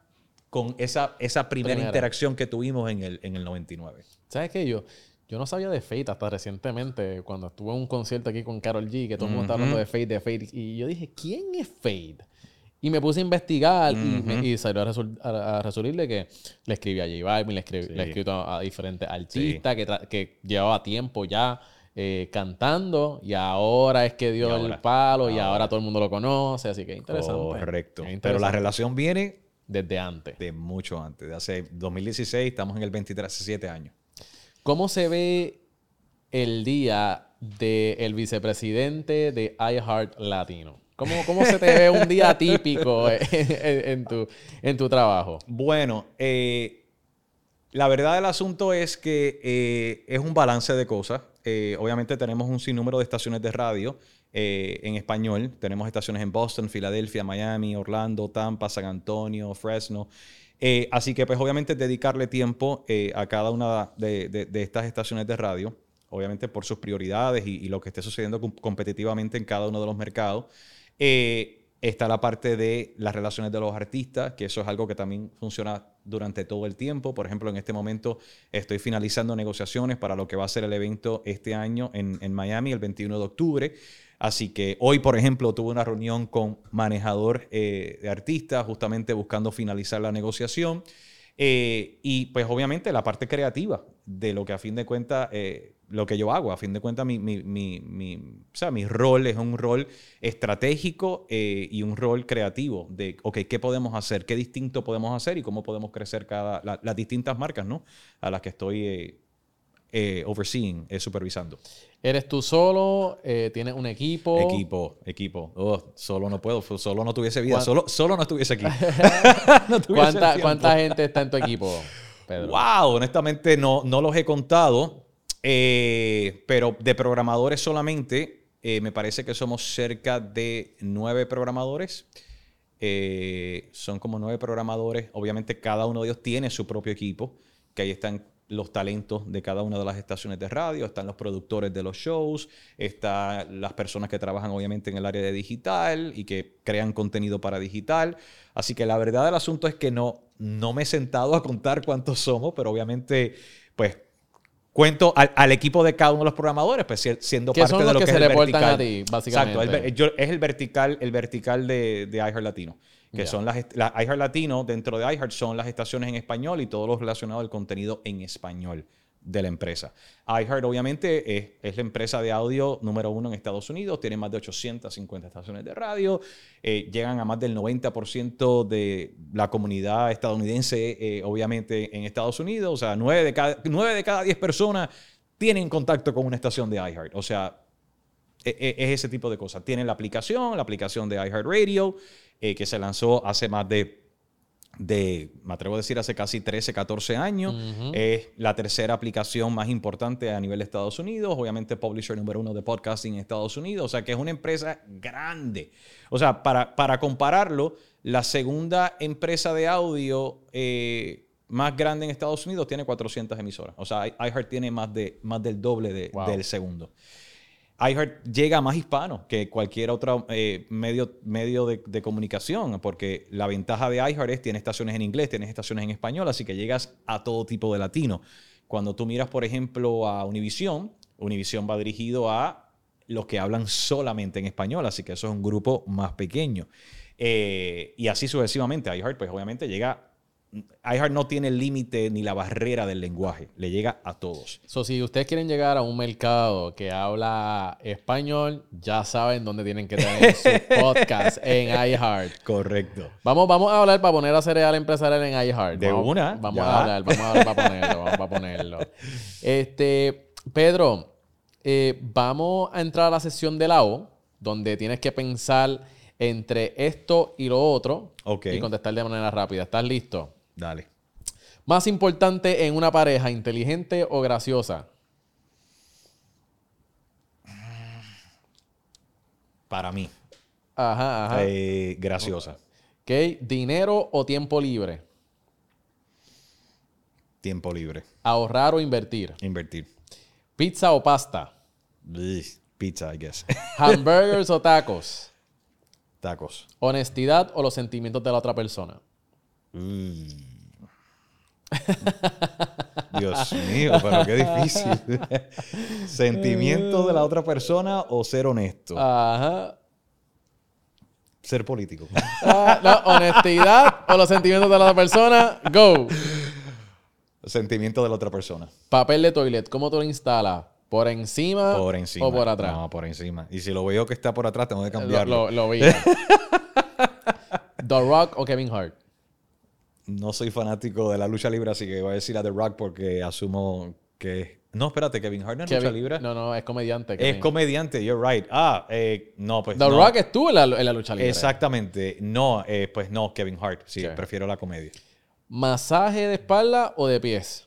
con esa, esa primera, interacción que tuvimos en el, en el 99. ¿Sabes qué? Yo, yo no sabía de Fate hasta recientemente, cuando estuve en un concierto aquí con Carol G, que todo el mundo estaba hablando de Fate, de Fate. Y yo dije, ¿quién es Fate? Y me puse a investigar y, salió a, resultarle que le escribí a J Balvin, le, escribí, le escribí a, diferentes artistas que, que llevaba tiempo ya eh, cantando y ahora es que dio el palo y ahora todo el mundo lo conoce, así que interesante. Correcto. Pero la relación viene desde antes. De mucho antes, de hace 2016, estamos en el 23, hace 7 años. ¿Cómo se ve el día del vicepresidente de iHeart Latino? ¿Cómo, cómo se te ve un día típico en, en- en tu, en tu trabajo? Bueno, eh, la verdad del asunto es que eh, es un balance de cosas. Eh, obviamente tenemos un sinnúmero de estaciones de radio eh, en español. Tenemos estaciones en Boston, Filadelfia, Miami, Orlando, Tampa, San Antonio, Fresno. Eh, así que pues obviamente dedicarle tiempo a cada una de, estas estaciones de radio, obviamente por sus prioridades y, lo que esté sucediendo com- competitivamente en cada uno de los mercados. Está la parte de las relaciones de los artistas, que eso es algo que también funciona durante todo el tiempo. Por ejemplo, en este momento estoy finalizando negociaciones para lo que va a ser el evento este año en, en Miami, el 21 de octubre. Así que hoy, por ejemplo, tuve una reunión con manejador eh, de artistas, justamente buscando finalizar la negociación. Eh, y pues obviamente la parte creativa de lo que a fin de cuentas, eh, lo que yo hago, a fin de cuentas mi, mi, mi, mi- o sea, mi rol es un rol estratégico eh, y un rol creativo de, ok, ¿qué podemos hacer? ¿Qué distinto podemos hacer? Y cómo podemos crecer cada, la- las distintas marcas, ¿no? A las que estoy eh, eh, overseeing, supervisando. ¿Eres tú solo? ¿Tienes un equipo? Equipo, equipo. Oh, solo no puedo, solo no tuviese vida, ¿Cuán- solo, solo no estuviese aquí. No tuviese ¿Cuánta. ¿Cuánta gente está en tu equipo, Pedro? Wow, honestamente no, no los he contado, eh, pero de programadores solamente, eh, me parece que somos cerca de nueve programadores. Eh, son como nueve programadores. Obviamente cada uno de ellos tiene su propio equipo, que ahí están los talentos de cada una de las estaciones de radio, están los productores de los shows, están las personas que trabajan obviamente en el área de digital y que crean contenido para digital. Así que la verdad del asunto es que no, no me he sentado a contar cuántos somos, pero obviamente pues cuento al, al equipo de cada uno de los programadores, pues si- siendo ¿Qué parte son de los lo que que, se es el vertical. a ti, básicamente? Exacto, el yo- es el vertical, el vertical de, de iHeart Latino, que Ya. son las, iHeart Latino, dentro de iHeart son las estaciones en español y todo lo relacionado al contenido en español de la empresa. iHeart obviamente es, es la empresa de audio número uno en Estados Unidos, tiene más de 850 estaciones de radio, eh, llegan a más del 90% de la comunidad estadounidense, eh, obviamente en Estados Unidos, o sea, 9 de, cada, 9 de cada 10 personas tienen contacto con una estación de iHeart, o sea, e- e- es ese tipo de cosas. Tienen la aplicación, la aplicación de iHeartRadio, eh, que se lanzó hace más de, de, me atrevo a decir, hace casi 13, 14 años. Es la tercera aplicación más importante a nivel de Estados Unidos. Obviamente, publisher número uno de podcasting en Estados Unidos. O sea, que es una empresa grande. O sea, para, para compararlo, la segunda empresa de audio eh, más grande en Estados Unidos tiene 400 emisoras. O sea, iHeart tiene más, de, más del doble de- Wow. del segundo iHeart llega a más hispanos que cualquier otro eh, medio, medio de, comunicación, porque la ventaja de iHeart es tiene estaciones en inglés, tienes estaciones en español, así que llegas a todo tipo de latino. Cuando tú miras, por ejemplo, a Univision, Univision va dirigido a los que hablan solamente en español, así que eso es un grupo más pequeño. Eh, y así sucesivamente. iHeart, pues obviamente llega... iHeart no tiene el límite ni la barrera del lenguaje, le llega a todos. So, si ustedes quieren llegar a un mercado que habla español, ya saben dónde tienen que tener su podcast en iHeart. Correcto. Vamos, vamos a hablar para poner a cereal empresarial en iHeart. De Vamos- una, Vamos ya. a hablar, vamos a hablar para ponerlo, vamos a ponerlo. Este, Pedro, eh, vamos a entrar a la sesión de la O, donde tienes que pensar entre esto y lo otro Ok. y contestar de manera rápida. ¿Estás listo? Dale. Más importante en una pareja, inteligente o graciosa. Para mí. Ajá, ajá. Eh, graciosa. Ok, dinero o tiempo libre. Tiempo libre. Ahorrar o invertir. Invertir. Pizza o pasta. Pizza, I guess. Hamburgers o tacos. Tacos. Honestidad o los sentimientos de la otra persona. Dios mío, pero qué difícil. Sentimiento de la otra persona o ser honesto. Ajá. Ser político. Ah, no, honestidad o los sentimientos de la otra persona. Go. Sentimiento de la otra persona. Papel de toilet, ¿cómo tú lo instalas? ¿Por encima, Por encima. o por atrás? No, por encima. Y si lo veo que está por atrás, tengo que lo, cambiarlo. lo, lo vi. The Rock o Kevin Hart. No soy fanático de la lucha libre, así que voy a decir a The Rock porque asumo que No, espérate, Kevin Hart no es Kevin- lucha libre. No, no, es comediante. es comediante, you're right. Ah, eh, no, pues The no. Rock estuvo en la, en la lucha libre. Exactamente. No, eh, pues no, Kevin Hart. Sí, prefiero la comedia. ¿Masaje de espalda o de pies?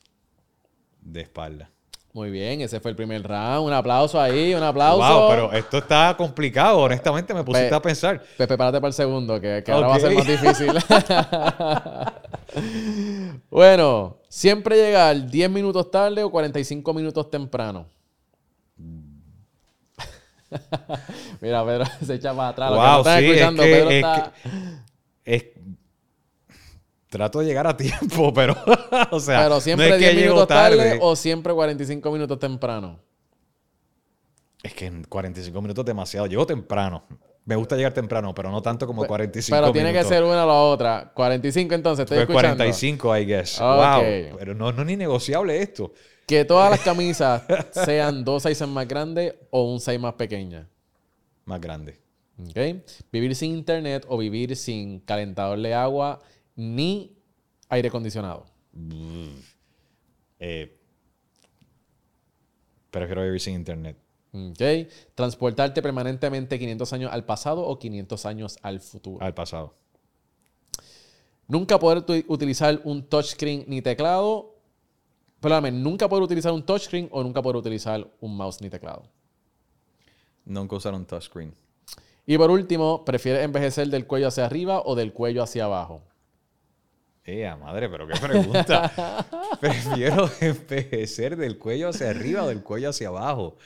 De espalda. Muy bien, ese fue el primer round. Un aplauso ahí, un aplauso. Wow, pero esto está complicado. Honestamente, me pusiste Pe- a pensar. Pues prepárate para el segundo, que, que ahora va a ser más difícil. bueno, siempre llegar 10 minutos tarde o 45 minutos temprano. Mira, Pedro se echa para atrás. Que no Wow, sí, es escuchando, que- Pedro es está... Es- Trato de llegar a tiempo, pero. o sea, Pero no siempre es que 10 llego minutos tarde. tarde. o siempre 45 minutos temprano. Es que en 45 minutos es demasiado. Llego temprano. Me gusta llegar temprano, pero no tanto como 45 Pero tiene que ser una o la otra. 45 entonces, estoy Pues escuchando. 45, I guess. Wow. Pero no, no es ni negociable esto. Que todas las camisas sean dos sizes más grandes o un size más pequeña. Más grande. ¿Ok? Vivir sin internet o vivir sin calentador de agua ni aire acondicionado. Eh, prefiero vivir sin internet. ¿Ok? Transportarte permanentemente 500 años al pasado o 500 años al futuro. Al pasado. Nunca poder utilizar un touchscreen ni teclado. Perdóname, nunca poder utilizar un touchscreen o nunca poder utilizar un mouse ni teclado. Nunca usar un touchscreen. Y por último, ¿prefieres envejecer del cuello hacia arriba o del cuello hacia abajo? Eh, madre, pero qué pregunta. Prefiero envejecer del cuello hacia arriba o del cuello hacia abajo.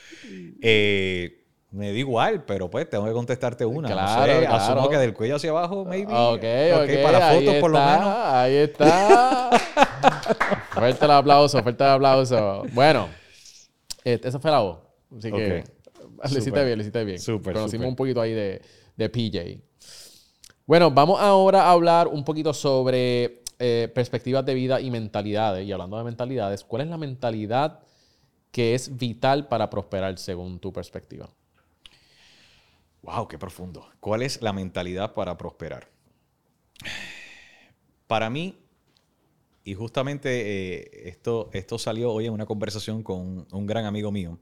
Eh, me da igual, pero pues tengo que contestarte una. no Claro, sé, claro. Asumo que del cuello hacia abajo, maybe. Ok, ok. para ahí fotos por lo menos. Ahí está. fuerte el aplauso, fuerte el aplauso. Bueno, eh, esa fue la voz. Así que le hiciste bien, le hiciste bien. Súper, Conocimos un poquito ahí de, de PJ. Bueno, vamos ahora a hablar un poquito sobre eh, perspectivas de vida y mentalidades. Y hablando de mentalidades, ¿cuál es la mentalidad que es vital para prosperar según tu perspectiva? Wow, qué profundo. ¿Cuál es la mentalidad para prosperar? Para mí, y justamente eh, esto, esto salió hoy en una conversación con un, un gran amigo mío.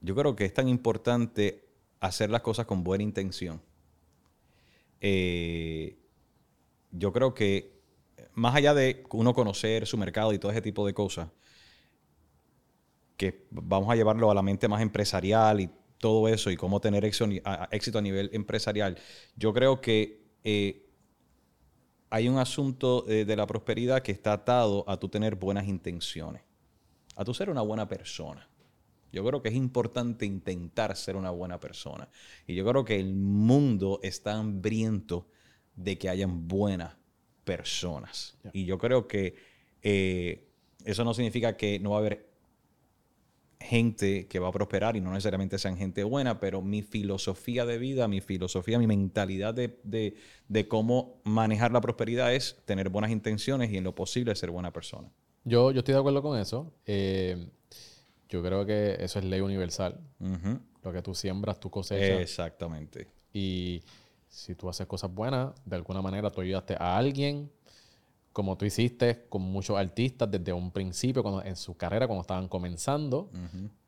Yo creo que es tan importante hacer las cosas con buena intención. Eh, yo creo que más allá de uno conocer su mercado y todo ese tipo de cosas, que vamos a llevarlo a la mente más empresarial y todo eso y cómo tener éxito, a- nivel empresarial, yo creo que eh, hay un asunto eh, de la prosperidad que está atado a tu tener buenas intenciones, a tu ser una buena persona. Yo creo que es importante intentar ser una buena persona. Y yo creo que el mundo está hambriento de que hayan buenas personas. Y yo creo que eh, eso no significa que no va a haber gente que va a prosperar y no necesariamente sean gente buena, pero mi filosofía de vida, mi filosofía, mi mentalidad de, de- de cómo manejar la prosperidad es tener buenas intenciones y en lo posible ser buena persona. Yo, yo estoy de acuerdo con eso. Eh, yo creo que eso es ley universal. Lo que tú siembras, tú cosechas. Exactamente. Y si tú haces cosas buenas, de alguna manera tú ayudaste a alguien, como tú hiciste con muchos artistas desde un principio, cuando, en su carrera, cuando estaban comenzando,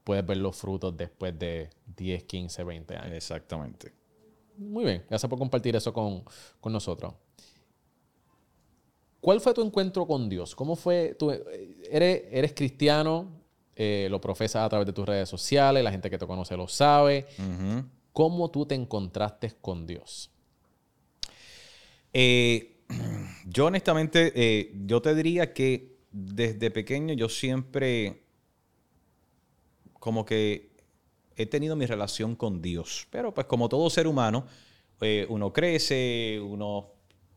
puedes ver los frutos después de 10, 15, 20 años. Exactamente. Muy bien, gracias por compartir eso con, con nosotros. ¿Cuál fue tu encuentro con Dios? ¿Cómo fue tu... Eres, eres cristiano, eh, lo profesas a través de tus redes sociales, la gente que te conoce lo sabe. ¿Cómo tú te encontraste con Dios? Eh, yo honestamente, eh, yo te diría que desde pequeño yo siempre como que he tenido mi relación con Dios. Pero pues como todo ser humano, uno crece, uno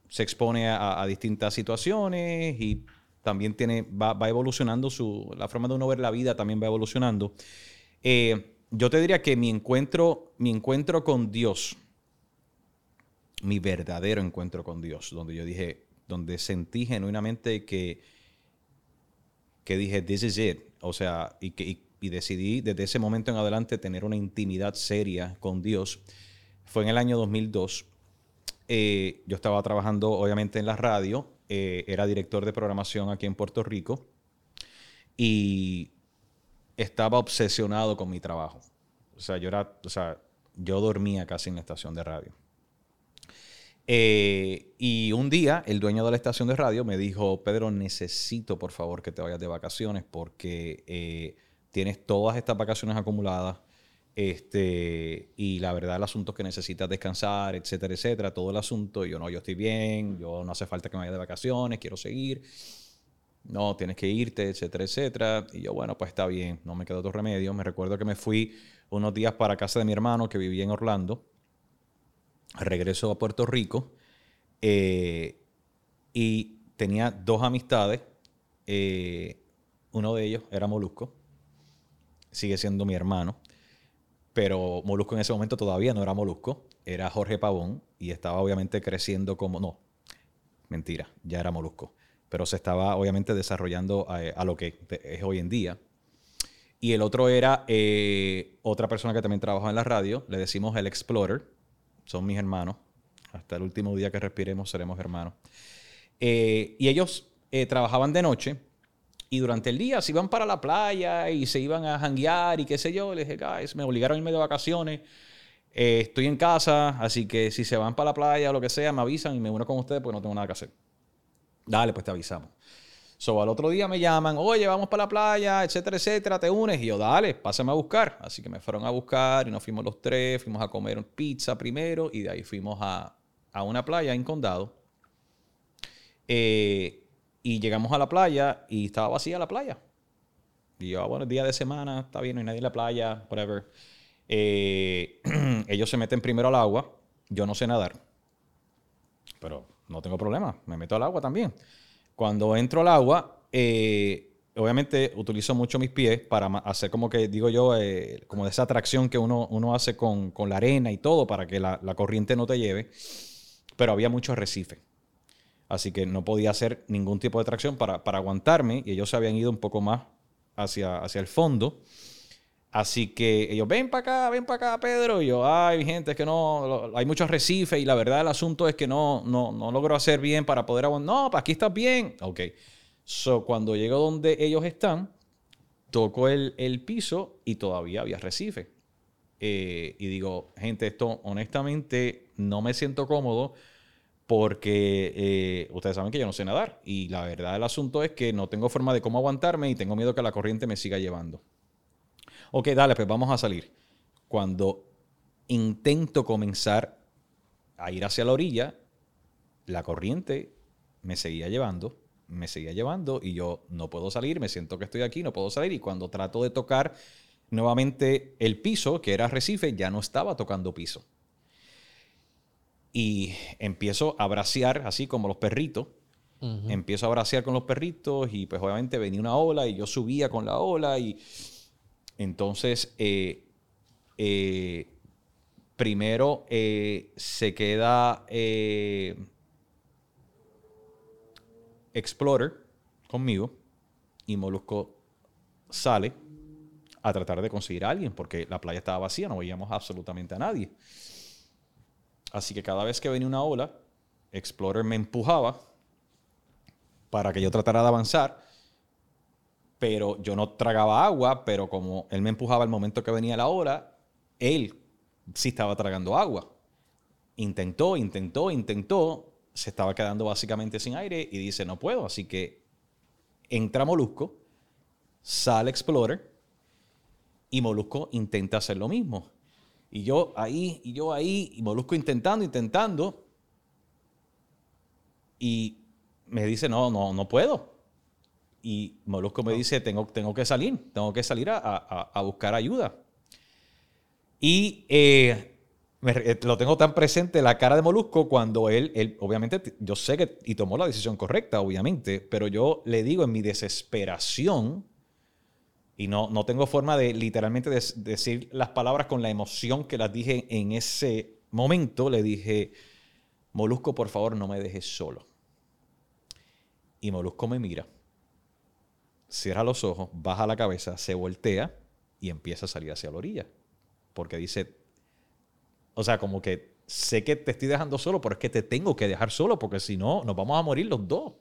se expone a, a distintas situaciones y también tiene, va, va evolucionando su, la forma de uno ver la vida también va evolucionando. Eh, yo te diría que mi encuentro, mi encuentro con Dios, mi verdadero encuentro con Dios, donde yo dije, donde sentí genuinamente que, que dije, this is it. O sea, y, que, y, decidí desde ese momento en adelante tener una intimidad seria con Dios. Fue en el año 2002. Eh, yo estaba trabajando obviamente en la radio, eh, era director de programación aquí en Puerto Rico y estaba obsesionado con mi trabajo. O sea, yo era, o yo dormía casi en la estación de radio. Eh, y un día el dueño de la estación de radio me dijo, Pedro, necesito por favor que te vayas de vacaciones porque eh, tienes todas estas vacaciones acumuladas este, y la verdad el asunto es que necesitas descansar, etcétera, etcétera, todo el asunto. Yo no, yo estoy bien, yo no hace falta que me vaya de vacaciones, quiero seguir. No, tienes que irte, etcétera, etcétera. Y yo, bueno, pues está bien, no me quedó otro remedio. Me recuerdo que me fui unos días para casa de mi hermano que vivía en Orlando regreso a Puerto Rico eh, y tenía dos amistades. Eh, uno de ellos era Molusco, sigue siendo mi hermano, pero Molusco en ese momento todavía no era Molusco, era Jorge Pavón y estaba obviamente creciendo como, no, mentira, ya era Molusco, pero se estaba obviamente desarrollando a, lo que es hoy en día. Y el otro era eh, otra persona que también trabajaba en la radio, le decimos el Explorer, son mis hermanos. Hasta el último día que respiremos seremos hermanos. Eh, y ellos eh, trabajaban de noche y durante el día se iban para la playa y se iban a janguear y qué sé yo. Les dije, guys, me obligaron a irme de vacaciones. Eh, estoy en casa, así que si se van para la playa o lo que sea, me avisan y me uno con ustedes porque no tengo nada que hacer. Dale, pues te avisamos. So, al otro día me llaman, oye, vamos para la playa, etcétera, etcétera, te unes. Y yo, dale, pásame a buscar. Así que me fueron a buscar y nos fuimos los tres, fuimos a comer pizza primero y de ahí fuimos a, una playa en Condado. Eh, y llegamos a la playa y estaba vacía la playa. Y yo, ah, bueno, día de semana, está bien, no hay nadie en la playa, whatever. Eh, ellos se meten primero al agua, yo no sé nadar, pero no tengo problema, me meto al agua también. Cuando entro al agua, eh, obviamente utilizo mucho mis pies para hacer como que, digo yo, eh, como de esa atracción que uno, uno hace con, la arena y todo para que la, corriente no te lleve. Pero había mucho arrecife. Así que no podía hacer ningún tipo de tracción para, para aguantarme y ellos se habían ido un poco más hacia, hacia el fondo. Así que ellos, ven para acá, ven para acá, Pedro. Y yo, ay, gente, es que no, hay mucho arrecife y la verdad el asunto es que no, no, no logro hacer bien para poder aguantar. No, aquí estás bien. Ok. So, cuando llego donde ellos están, toco el, piso y todavía había arrecife. Eh, y digo, gente, esto honestamente no me siento cómodo porque eh, ustedes saben que yo no sé nadar. Y la verdad el asunto es que no tengo forma de cómo aguantarme y tengo miedo que la corriente me siga llevando. Ok, dale, pues vamos a salir. Cuando intento comenzar a ir hacia la orilla, la corriente me seguía llevando, me seguía llevando y yo no puedo salir, me siento que estoy aquí, no puedo salir y cuando trato de tocar nuevamente el piso, que era arrecife, ya no estaba tocando piso. Y empiezo a bracear así como los perritos. Empiezo a bracear con los perritos y pues obviamente venía una ola y yo subía con la ola y entonces, eh, eh, primero eh, se queda Explorer conmigo y Molusco sale a tratar de conseguir a alguien porque la playa estaba vacía, no veíamos absolutamente a nadie. Así que cada vez que venía una ola, Explorer me empujaba para que yo tratara de avanzar pero yo no tragaba agua, pero como él me empujaba al momento que venía la hora, él sí estaba tragando agua. Intentó, intentó, intentó, se estaba quedando básicamente sin aire y dice, no puedo, así que entra Molusco, sale Explorer y Molusco intenta hacer lo mismo. Y yo ahí, y yo ahí, y Molusco intentando, intentando. Y me dice, no, no, no puedo. Y Molusco me dice, tengo, tengo que salir, tengo que salir a, buscar ayuda. Y eh, eh, lo tengo tan presente la cara de Molusco cuando él, él, obviamente, yo sé que, y tomó la decisión correcta, obviamente, pero yo le digo en mi desesperación, y no, no tengo forma de literalmente decir las palabras con la emoción que las dije en ese momento, le dije, Molusco, por favor, no me dejes solo. Y Molusco me mira cierra los ojos, baja la cabeza, se voltea y empieza a salir hacia la orilla. Porque dice, o sea, como que sé que te estoy dejando solo, pero es que te tengo que dejar solo porque si no, nos vamos a morir los dos.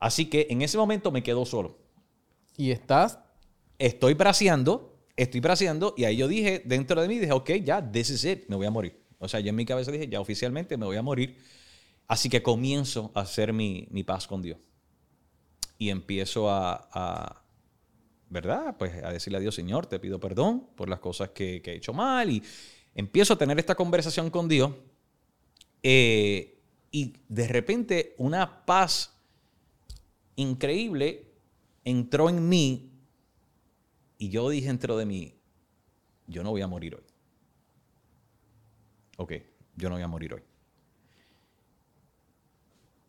Así que en ese momento me quedo solo. Y estás Estoy braceando, estoy braceando, y ahí yo dije, dentro de mí, dije, ok, ya, this is it, me voy a morir. O sea, yo en mi cabeza dije, ya oficialmente me voy a morir. Así que comienzo a hacer mi, mi paz con Dios. Y empiezo a, a, ¿verdad? Pues a decirle a Dios, Señor, te pido perdón por las cosas que, que he hecho mal. Y empiezo a tener esta conversación con Dios. eh, y de repente una paz increíble entró en mí y yo dije dentro de mí, yo no voy a morir hoy. Ok, yo no voy a morir hoy.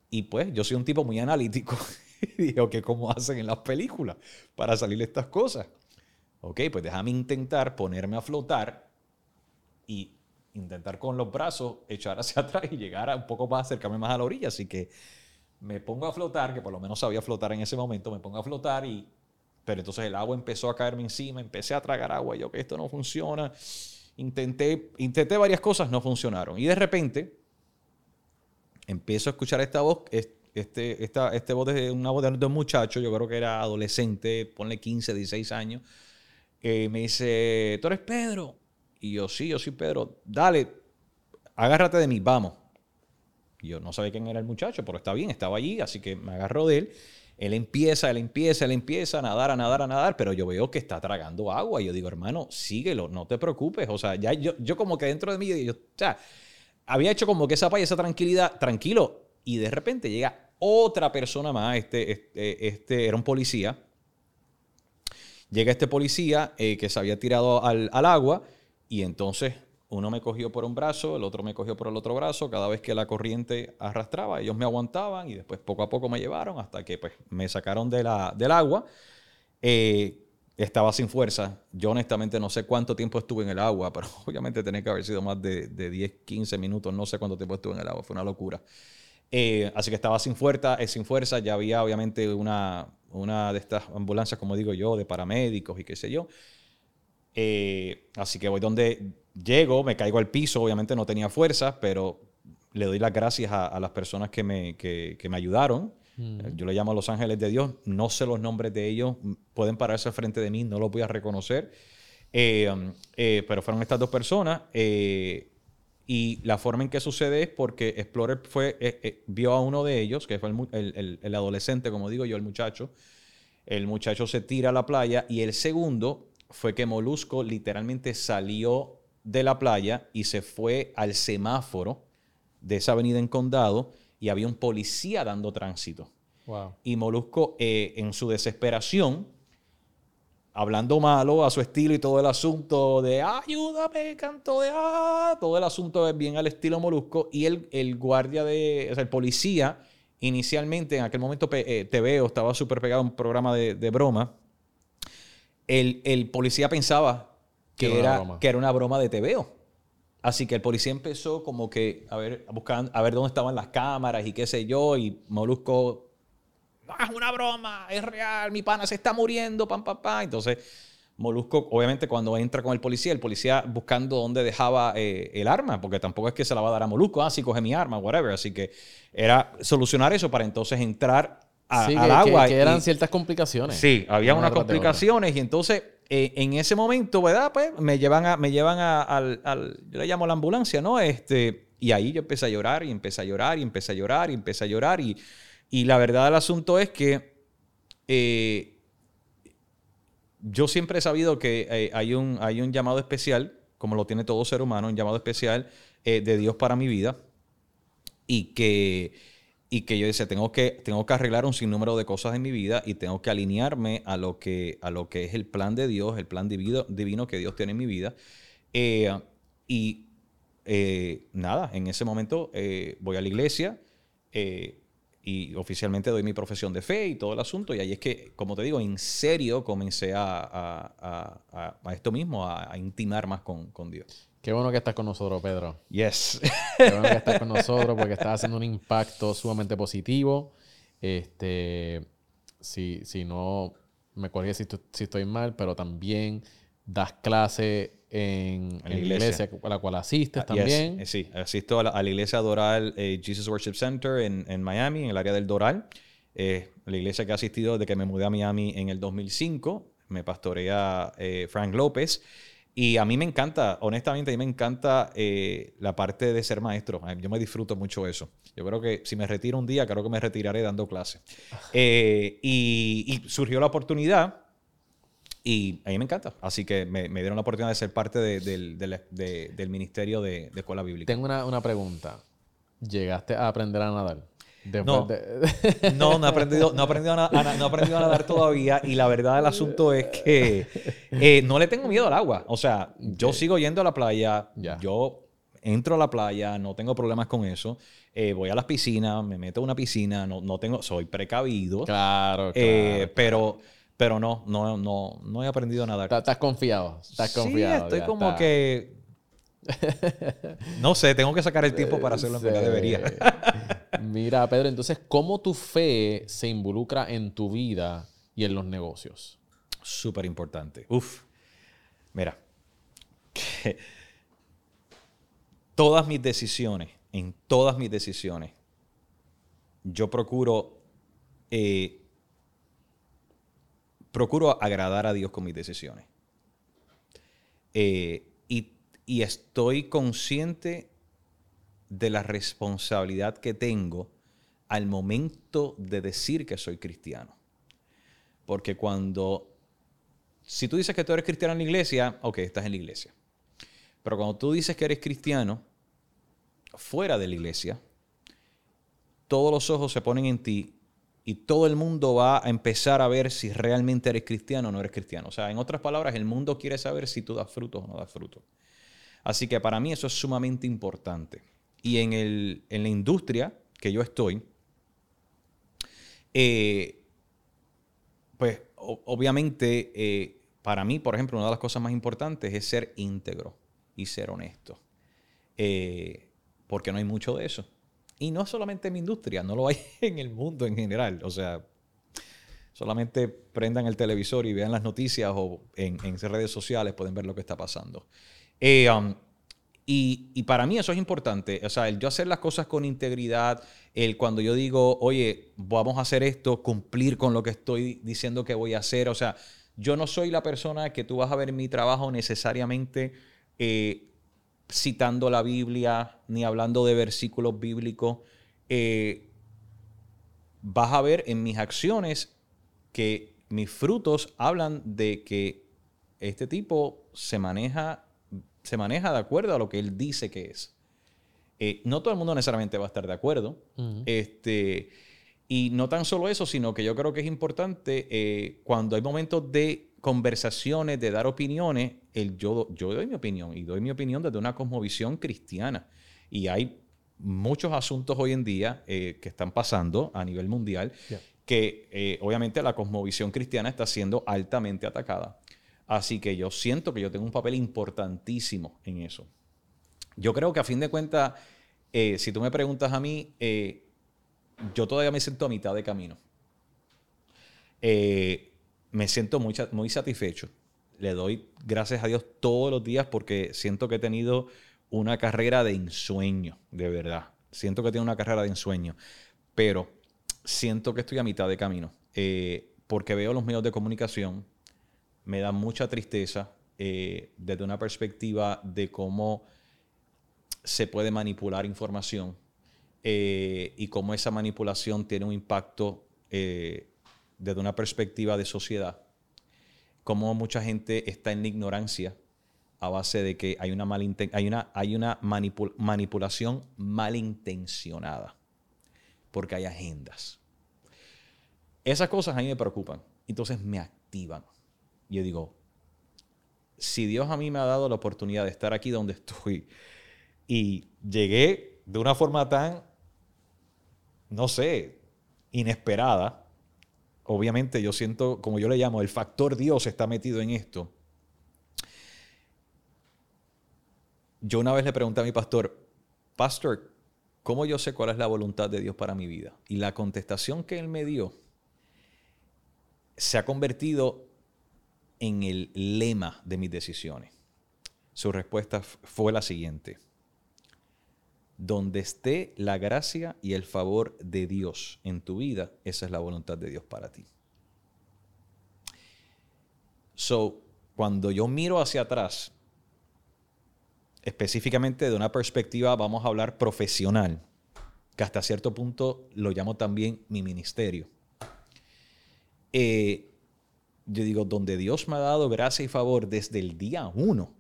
Y pues yo soy un tipo muy analítico. y dije, ok, ¿cómo hacen en las películas para salir estas cosas? Ok, pues déjame intentar ponerme a flotar y intentar con los brazos echar hacia atrás y llegar a un poco más, acercarme más a la orilla. Así que me pongo a flotar, que por lo menos sabía flotar en ese momento, me pongo a flotar y... Pero entonces el agua empezó a caerme encima, empecé a tragar agua, yo que esto no funciona. Intenté, intenté varias cosas, no funcionaron. Y de repente empiezo a escuchar esta voz, es- este, esta, este voz de una voz de un muchacho, yo creo que era adolescente, ponle 15, 16 años, me dice, ¿tú eres Pedro? Y yo, sí, yo soy Pedro, dale, agárrate de mí, vamos. Yo no sabía quién era el muchacho, pero está bien, estaba allí, así que me agarro de él. Él empieza, él empieza, él empieza a nadar, a nadar, a nadar, pero yo veo que está tragando agua. Y yo digo, hermano, síguelo, no te preocupes. O sea, ya yo, yo como que dentro de mí, yo, o sea, había hecho como que esa paz esa tranquilidad, tranquilo. Y de repente llega otra persona más, este, este, este era un policía. Llega este policía eh, que se había tirado al agua y entonces uno me cogió por un brazo, el otro me cogió por el otro brazo. Cada vez que la corriente arrastraba, ellos me aguantaban y después poco a poco me llevaron hasta que pues, me sacaron de la, del agua. Eh, estaba sin fuerza. Yo honestamente no sé cuánto tiempo estuve en el agua, pero obviamente tenía que haber sido más de, de 10, 15 minutos. No sé cuánto tiempo estuve en el agua. Fue una locura. Eh, así que estaba sin fuerza, eh, sin fuerza. Ya había obviamente una, una de estas ambulancias, como digo yo, de paramédicos y qué sé yo. Eh, así que voy donde llego, me caigo al piso, obviamente no tenía fuerza, pero le doy las gracias a, a las personas que me, que, que me ayudaron. Eh, Yo le llamo a los ángeles de Dios, no sé los nombres de ellos, pueden pararse al frente de mí, no los voy a reconocer. Eh, um, eh, pero fueron estas dos personas. eh, y la forma en que sucede es porque Explorer fue, eh, eh, vio a uno de ellos, que fue el- el- el adolescente, como digo yo, el muchacho. El muchacho se tira a la playa y el segundo fue que Molusco literalmente salió de la playa y se fue al semáforo de esa avenida en Condado y había un policía dando tránsito. Wow. Y Molusco, eh, en su desesperación, hablando malo a su estilo y todo el asunto de ayúdame, canto de ah, todo el asunto es bien al estilo Molusco. Y el, el guardia de, o sea, el policía, inicialmente en aquel momento eh, TVO estaba súper pegado a un programa de, de broma. El, el policía pensaba que, Que era una era, broma. que era una broma de TVO. Así que el policía empezó como que a ver, a buscar, a ver dónde estaban las cámaras y qué sé yo. Y Molusco, no es una broma, es real, mi pana se está muriendo, pam, pam, pam. Entonces, Molusco, obviamente, cuando entra con el policía, el policía buscando dónde dejaba eh, el arma, porque tampoco es que se la va a dar a Molusco, ah, sí, coge mi arma, whatever. Así que era solucionar eso para entonces entrar a- sí, al que, agua. que- que eran y- ciertas complicaciones. Sí, había Una unas complicaciones y entonces eh, en ese momento, ¿verdad? Pues me llevan a, me llevan a- al, al- yo le llamo la ambulancia, ¿no? Este, y ahí yo empecé a llorar y empecé a llorar y empecé a llorar y empecé a llorar y, y la verdad del asunto es que eh, yo siempre he sabido que eh, hay, un, hay un llamado especial, como lo tiene todo ser humano, un llamado especial de Dios para mi vida y que, y que yo decía, tengo que, tengo que arreglar un sinnúmero de cosas en mi vida y tengo que alinearme a lo que, a lo que es el plan de Dios, el plan divino, divino que Dios tiene en mi vida. Eh, y eh, nada, en ese momento eh, voy a la iglesia eh, y oficialmente doy mi profesión de fe y todo el asunto. Y ahí es que, como te digo, en serio comencé a, a- a- a- esto mismo, a intimar más con, con Dios. Qué bueno que estás con nosotros, Pedro. Yes. Qué bueno que estás con nosotros porque estás haciendo un impacto sumamente positivo. Este, si, si no, me corrige si, estoy mal, pero también das clase en, la en la iglesia. a la cual asistes Yes, también. eh, sí, asisto a la, a la iglesia Doral eh, Jesus Worship Center en, en Miami, en el área del Doral. Eh, la iglesia que he asistido desde que me mudé a Miami en el 2005. Me pastorea eh, Frank López. Y a mí me encanta, honestamente, a mí me encanta eh, la parte de ser maestro. Yo me disfruto mucho eso. Yo creo que si me retiro un día, creo que me retiraré dando clases. Eh, y, y surgió la oportunidad y a mí me encanta. Así que me, me dieron la oportunidad de ser parte de- del, del- de- del Ministerio de, de Escuela Bíblica. Tengo una, una pregunta. ¿Llegaste a aprender a nadar? No. de- No, no he aprendido, no he aprendido, a, na- a na- no he aprendido a nadar todavía. Y la verdad del asunto es que eh, no le tengo miedo al agua. O sea, yo sigo yendo a la playa. Ya. Yo entro a la playa, no tengo problemas con eso. Eh, voy a las piscinas, me meto a una piscina, no, no tengo, soy precavido. claro, claro. Eh, pero, pero no, no, no, no he aprendido a nadar. Estás- Estás confiado. Estás Sí, confiado. estoy ya como está. que. No sé, tengo que sacar el tiempo para hacerlo en debería. Mira, Pedro, entonces, ¿cómo tu fe se involucra en tu vida y en los negocios? Súper importante. Uf. Mira. que todas mis decisiones, en todas mis decisiones, yo procuro. eh, procuro agradar a Dios con mis decisiones. Eh, y, estoy consciente de la responsabilidad que tengo al momento de decir que soy cristiano. Porque cuando, si tú dices que tú eres cristiano en la iglesia, ok, estás en la iglesia. Pero cuando tú dices que eres cristiano fuera de la iglesia, todos los ojos se ponen en ti y todo el mundo va a empezar a ver si realmente eres cristiano o no eres cristiano. O sea, en otras palabras, el mundo quiere saber si tú das frutos o no das frutos. Así que para mí eso es sumamente importante. Y en, el, en la industria que yo estoy, eh, pues obviamente eh, para mí, por ejemplo, una de las cosas más importantes es ser íntegro y ser honesto. Eh, porque no hay mucho de eso. Y no solamente en mi industria, no lo hay en el mundo en general. O sea, solamente prendan el televisor y vean las noticias o en, en redes sociales pueden ver lo que está pasando. Eh, um, y, y para mí eso es importante. O sea, el yo hacer las cosas con integridad, el cuando yo digo, oye, vamos a hacer esto, cumplir con lo que estoy diciendo que voy a hacer. O sea, yo no soy la persona que tú vas a ver mi trabajo necesariamente eh, citando la Biblia ni hablando de versículos bíblicos. Eh, vas a ver en mis acciones que mis frutos hablan de que este tipo se maneja, se maneja de acuerdo a lo que él dice que es. Eh, no todo el mundo necesariamente va a estar de acuerdo. este, y no tan solo eso, sino que yo creo que es importante eh, cuando hay momentos de conversaciones, de dar opiniones, el yo, yo doy mi opinión y doy mi opinión desde una cosmovisión cristiana. Y hay muchos asuntos hoy en día eh, que están pasando a nivel mundial Yeah. que eh, obviamente la cosmovisión cristiana está siendo altamente atacada. Así que yo siento que yo tengo un papel importantísimo en eso. Yo creo que a fin de cuentas, eh, si tú me preguntas a mí, eh, yo todavía me siento a mitad de camino. Eh, me siento muy, muy satisfecho. Le doy gracias a Dios todos los días porque siento que he tenido una carrera de ensueño, de verdad. Siento que tengo una carrera de ensueño, pero siento que estoy a mitad de camino. porque veo los medios de comunicación, me da mucha tristeza eh, desde una perspectiva de cómo se puede manipular información eh, y cómo esa manipulación tiene un impacto eh, desde una perspectiva de sociedad. Cómo mucha gente está en ignorancia a base de que hay una, hay hay una manipul- manipulación malintencionada, porque hay agendas. Esas cosas a mí me preocupan, entonces me activan. Yo digo, si Dios a mí me ha dado la oportunidad de estar aquí donde estoy y llegué de una forma tan, no sé, inesperada, obviamente yo siento, como yo le llamo, el factor Dios está metido en esto. Yo una vez le pregunté a mi pastor, pastor, ¿cómo yo sé cuál es la voluntad de Dios para mi vida? Y la contestación que él me dio se ha convertido en el lema de mis decisiones. Su respuesta fue la siguiente. Donde esté la gracia y el favor de Dios en tu vida, esa es la voluntad de Dios para ti. So, cuando yo miro hacia atrás, específicamente de una perspectiva, vamos a hablar profesional, que hasta cierto punto lo llamo también mi ministerio. Eh, yo digo, donde Dios me ha dado gracia y favor desde el día uno,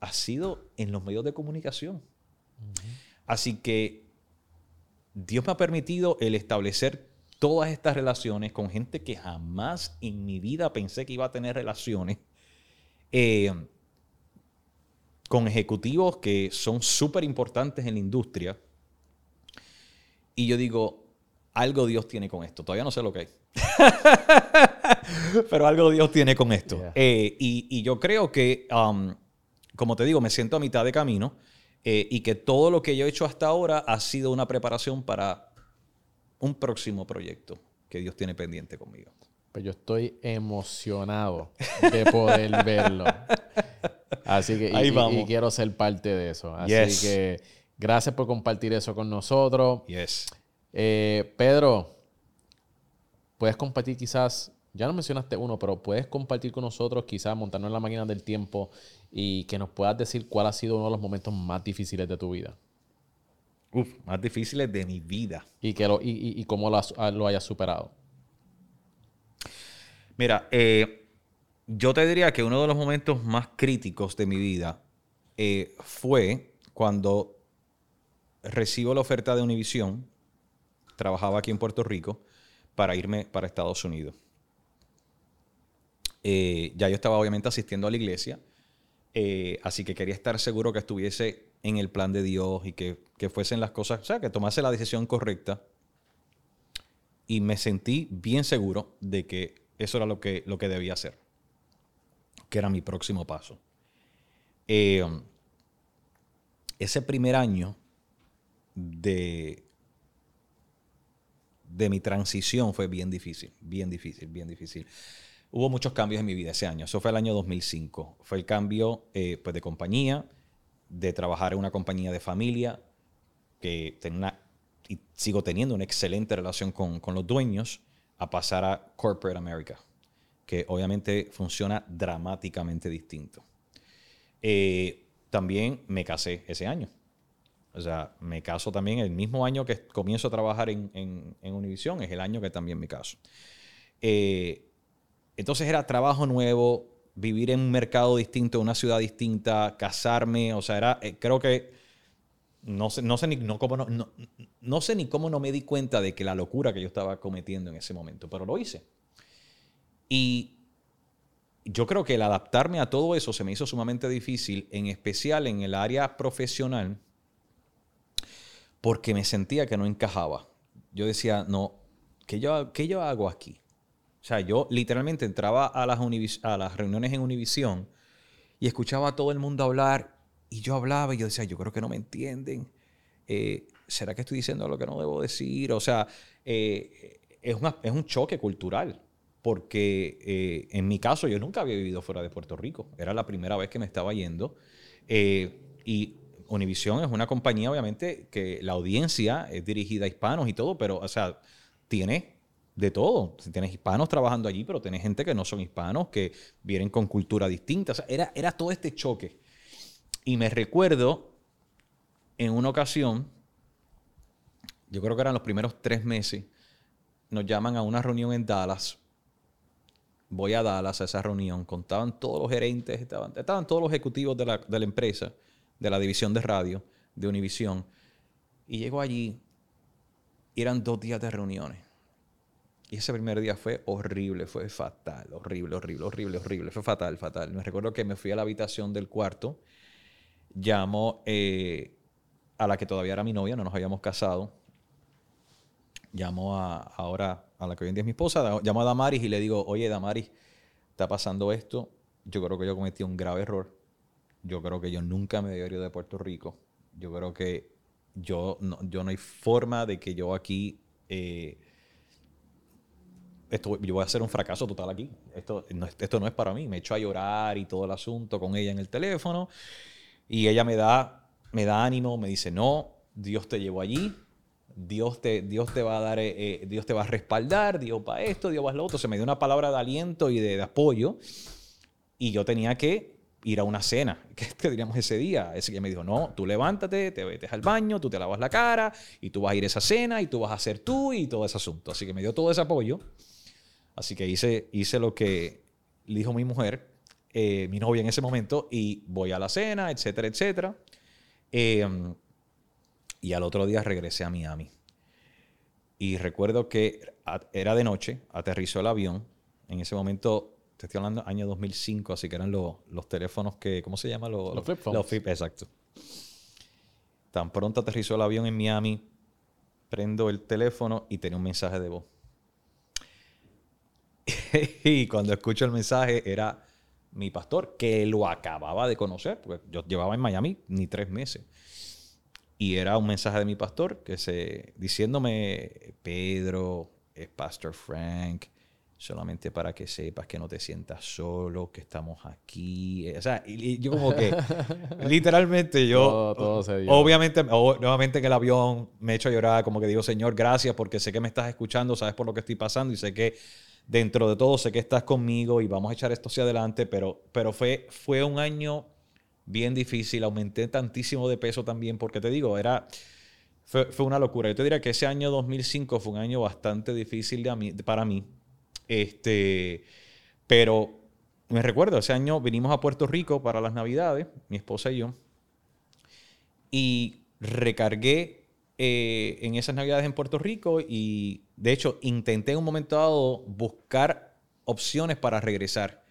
ha sido en los medios de comunicación. Así que Dios me ha permitido el establecer todas estas relaciones con gente que jamás en mi vida pensé que iba a tener relaciones. Eh, con ejecutivos que son súper importantes en la industria. Y yo digo, algo Dios tiene con esto. Todavía no sé lo que es. Pero algo Dios tiene con esto. Eh, y, yo creo que, um, como te digo, me siento a mitad de camino eh, y que todo lo que yo he hecho hasta ahora ha sido una preparación para un próximo proyecto que Dios tiene pendiente conmigo. Pues yo estoy emocionado de poder verlo. Así que y, quiero ser parte de eso. Así que gracias por compartir eso con nosotros. Yes. Eh, Pedro, puedes compartir quizás, ya no mencionaste uno, pero puedes compartir con nosotros, quizás montarnos en la máquina del tiempo y que nos puedas decir cuál ha sido uno de los momentos más difíciles de tu vida. Uf, más difíciles de mi vida. Y, que lo, y, cómo lo, ah, lo, hayas superado. Mira, eh, yo te diría que uno de los momentos más críticos de mi vida eh, fue cuando recibo la oferta de Univision. Trabajaba aquí en Puerto Rico para irme para Estados Unidos. Eh, ya yo estaba obviamente asistiendo a la iglesia, así que quería estar seguro que estuviese en el plan de Dios y que, fuesen las cosas, o sea, que tomase la decisión correcta. Y me sentí bien seguro de que eso era lo que, lo que debía hacer, que era mi próximo paso. Eh, ese primer año de, de mi transición fue bien difícil, bien difícil, bien difícil. Hubo muchos cambios en mi vida ese año. Eso fue el año 2005. Fue el cambio eh, pues de compañía de trabajar en una compañía de familia que tenía y sigo teniendo una excelente relación con, los dueños, a pasar a Corporate America, que obviamente funciona dramáticamente distinto. Eh, también me casé ese año. O sea, me caso también el mismo año que comienzo a trabajar en, en, Univision, es el año que también me caso. Eh, entonces era trabajo nuevo, vivir en un mercado distinto, una ciudad distinta, casarme, o sea, era, eh, creo que no sé, no, sé ni cómo no me di cuenta de que la locura que yo estaba cometiendo en ese momento, pero lo hice. Y yo creo que el adaptarme a todo eso se me hizo sumamente difícil, en especial en el área profesional, porque me sentía que no encajaba. Yo decía, no, ¿qué yo, qué yo hago aquí? O sea, yo literalmente entraba a las, a las reuniones en Univisión y escuchaba a todo el mundo hablar y yo hablaba y yo decía, yo creo que no me entienden. Eh, ¿Será que estoy diciendo lo que no debo decir? O sea, eh, es, es, un choque cultural porque eh, en mi caso yo nunca había vivido fuera de Puerto Rico. Era la primera vez que me estaba yendo. y Univisión es una compañía, obviamente, que la audiencia es dirigida a hispanos y todo, pero, o sea, tiene de todo. Tienes hispanos trabajando allí, pero tienes gente que no son hispanos, que vienen con cultura distinta. era, era todo este choque. Y me recuerdo en una ocasión, yo creo que eran los primeros tres meses, nos llaman a una reunión en Dallas. Voy a Dallas a esa reunión. Contaban todos los gerentes, estaban, estaban todos los ejecutivos de la, de la empresa, de la división de radio, de Univision. Y llego allí, y eran dos días de reuniones y ese primer día fue horrible, fue fatal, horrible, horrible, horrible, horrible. Fue fatal, fatal. Me recuerdo que me fui a la habitación del cuarto, llamo eh, a la que todavía era mi novia, no nos habíamos casado. Llamo a, ahora a la que hoy en día es mi esposa, llamo a Damaris y le digo, oye Damaris, está pasando esto. Yo creo que yo cometí un grave error. Yo creo que yo nunca me debería de Puerto Rico. Yo creo que yo no, yo no hay forma de que yo aquí... Eh, esto, yo voy a hacer un fracaso total aquí. Esto no, esto no es para mí. Me echo a llorar y todo el asunto con ella en el teléfono. Y ella me da, me da ánimo, me dice, no, Dios te llevó allí, Dios te, Dios te va a dar, eh, eh, Dios te va a respaldar, Dios va a esto, Dios va a lo otro. Se me dio una palabra de aliento y de apoyo. Y yo tenía que ir a una cena, que, diríamos ese día. Ese que me dijo, no, tú levántate, te metes al baño, tú te lavas la cara y tú vas a ir a esa cena y tú vas a hacer tú y todo ese asunto. Así que me dio todo ese apoyo. Así que hice, hice lo que dijo mi mujer, eh, mi novia en ese momento, y voy a la cena, etcétera, etcétera. Eh, y al otro día regresé a Miami. Y recuerdo que era de noche, aterrizó el avión. En ese momento, te estoy hablando año 2005, así que eran los, los teléfonos que, ¿cómo se llama? Los, Los flip phones. Los flip, exacto. Tan pronto aterrizó el avión en Miami, prendo el teléfono y tenía un mensaje de voz. y cuando escucho el mensaje era mi pastor, que lo acababa de conocer, porque yo llevaba en Miami ni tres meses. Y era un mensaje de mi pastor que se diciéndome, Pedro, es Pastor Frank, solamente para que sepas que no te sientas solo, que estamos aquí. Eh, O sea, y, y yo como que, literalmente yo, Todo- todo se dio. obviamente, o- nuevamente en el avión me echo a llorar, como que digo, Señor, gracias porque sé que me estás escuchando, sabes por lo que estoy pasando y sé que dentro de todo sé que estás conmigo y vamos a echar esto hacia adelante, pero, pero fue, fue un año bien difícil, aumenté tantísimo de peso también, porque te digo, era, fue, fue una locura. Yo te diría que ese año 2005 fue un año bastante difícil de a mí- para mí, este, pero me recuerdo, ese año vinimos a Puerto Rico para las Navidades, mi esposa y yo, y recargué eh, en esas navidades en Puerto Rico y de hecho intenté en un momento dado buscar opciones para regresar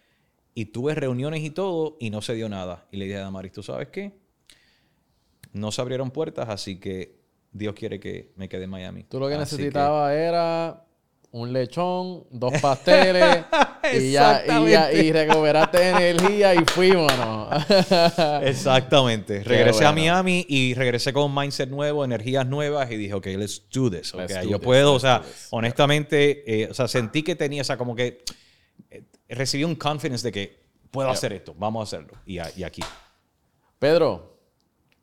y tuve reuniones y todo y no se dio nada. Y le dije a Damaris, ¿tú sabes qué? No se abrieron puertas, así que Dios quiere que me quede en Miami. Tú lo que Así necesitabas era un lechón, dos pasteles y, ya, y, ya, y recuperaste energía y fuímonos. Exactamente. Regresé a. Miami y regresé con un mindset nuevo, energías nuevas y dije, ok, let's do this. Let's ok, do yo this, puedo, o sea, honestamente, eh, o sea, sentí que tenía, o sea, como que eh, recibí un confidence de que puedo hacer esto, vamos a hacerlo. Y, y aquí. Pedro,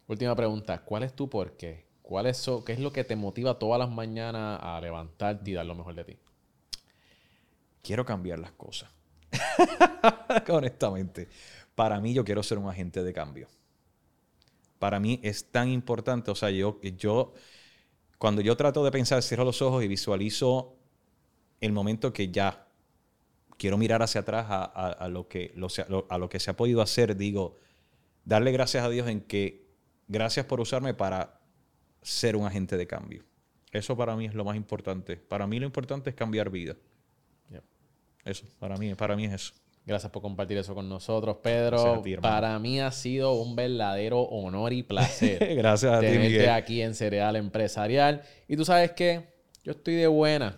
última pregunta. ¿Cuál es tu por qué? ¿Cuál es ¿Qué es lo que te motiva todas las mañanas a levantarte y dar lo mejor de ti? Quiero cambiar las cosas. honestamente. Para mí, yo quiero ser un agente de cambio. Para mí es tan importante, o sea, yo, yo cuando yo trato de pensar, cierro los ojos y visualizo el momento que ya quiero mirar hacia atrás a, lo, que, lo- a lo que se ha podido hacer, digo, darle gracias a Dios en que gracias por usarme para ser un agente de cambio. Eso para mí es lo más importante. Para mí lo importante es cambiar vida. Eso, para mí, para mí es eso. Gracias por compartir eso con nosotros, Pedro. Ti. Para mí ha sido un verdadero honor y placer Gracias a ti, Miguel. aquí en Cereal Empresarial. Y tú sabes que yo estoy de buena.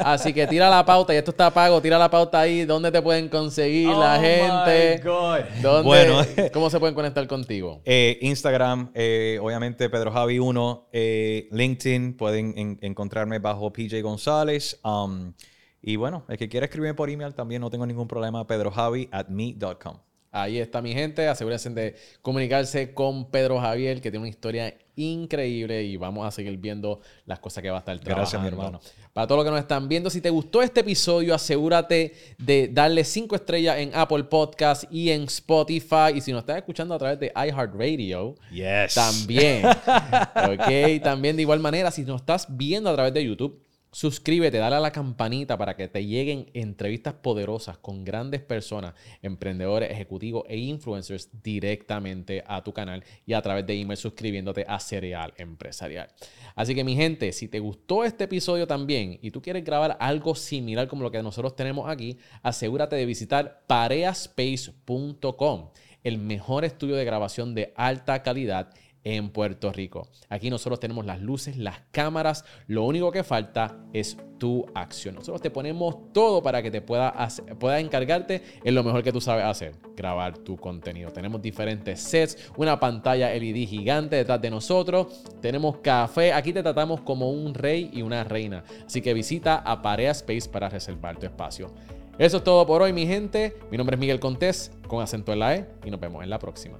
Así que tira la pauta, y esto está pago, tira la pauta ahí, ¿dónde te pueden conseguir la Oh my gente? God. ¿Dónde- Bueno. ¿Cómo se pueden conectar contigo? Eh, Instagram, eh, obviamente Pedro Javi 1, eh, LinkedIn, pueden en- encontrarme bajo PJ González. um, y bueno, el que quiera escribirme por email también no tengo ningún problema, pedrojavi at me.com. Ahí está mi gente. Asegúrense de comunicarse con Pedro Javier, que tiene una historia increíble y vamos a seguir viendo las cosas que va a estar trabajando. Gracias, mi hermano. Para todos los que nos están viendo, si te gustó este episodio, asegúrate de darle cinco estrellas en Apple Podcast y en Spotify. Y si nos estás escuchando a través de iHeartRadio, Yes. también. ok, también de igual manera, si nos estás viendo a través de YouTube, suscríbete, dale a la campanita para que te lleguen entrevistas poderosas con grandes personas, emprendedores, ejecutivos e influencers directamente a tu canal y a través de email suscribiéndote a Cereal Empresarial. Así que mi gente, si te gustó este episodio también y tú quieres grabar algo similar como lo que nosotros tenemos aquí, asegúrate de visitar pareaspace.com, el mejor estudio de grabación de alta calidad en Puerto Rico. Aquí nosotros tenemos las luces, las cámaras, lo único que falta es tu acción. Nosotros te ponemos todo para que te pueda hacer- encargarte en lo mejor que tú sabes hacer, grabar tu contenido. Tenemos diferentes sets, una pantalla LED gigante detrás de nosotros, tenemos café, aquí te tratamos como un rey y una reina. Así que visita a Parea Space para reservar tu espacio. Eso es todo por hoy, mi gente. Mi nombre es Miguel Contés, con acento en la E, y nos vemos en la próxima.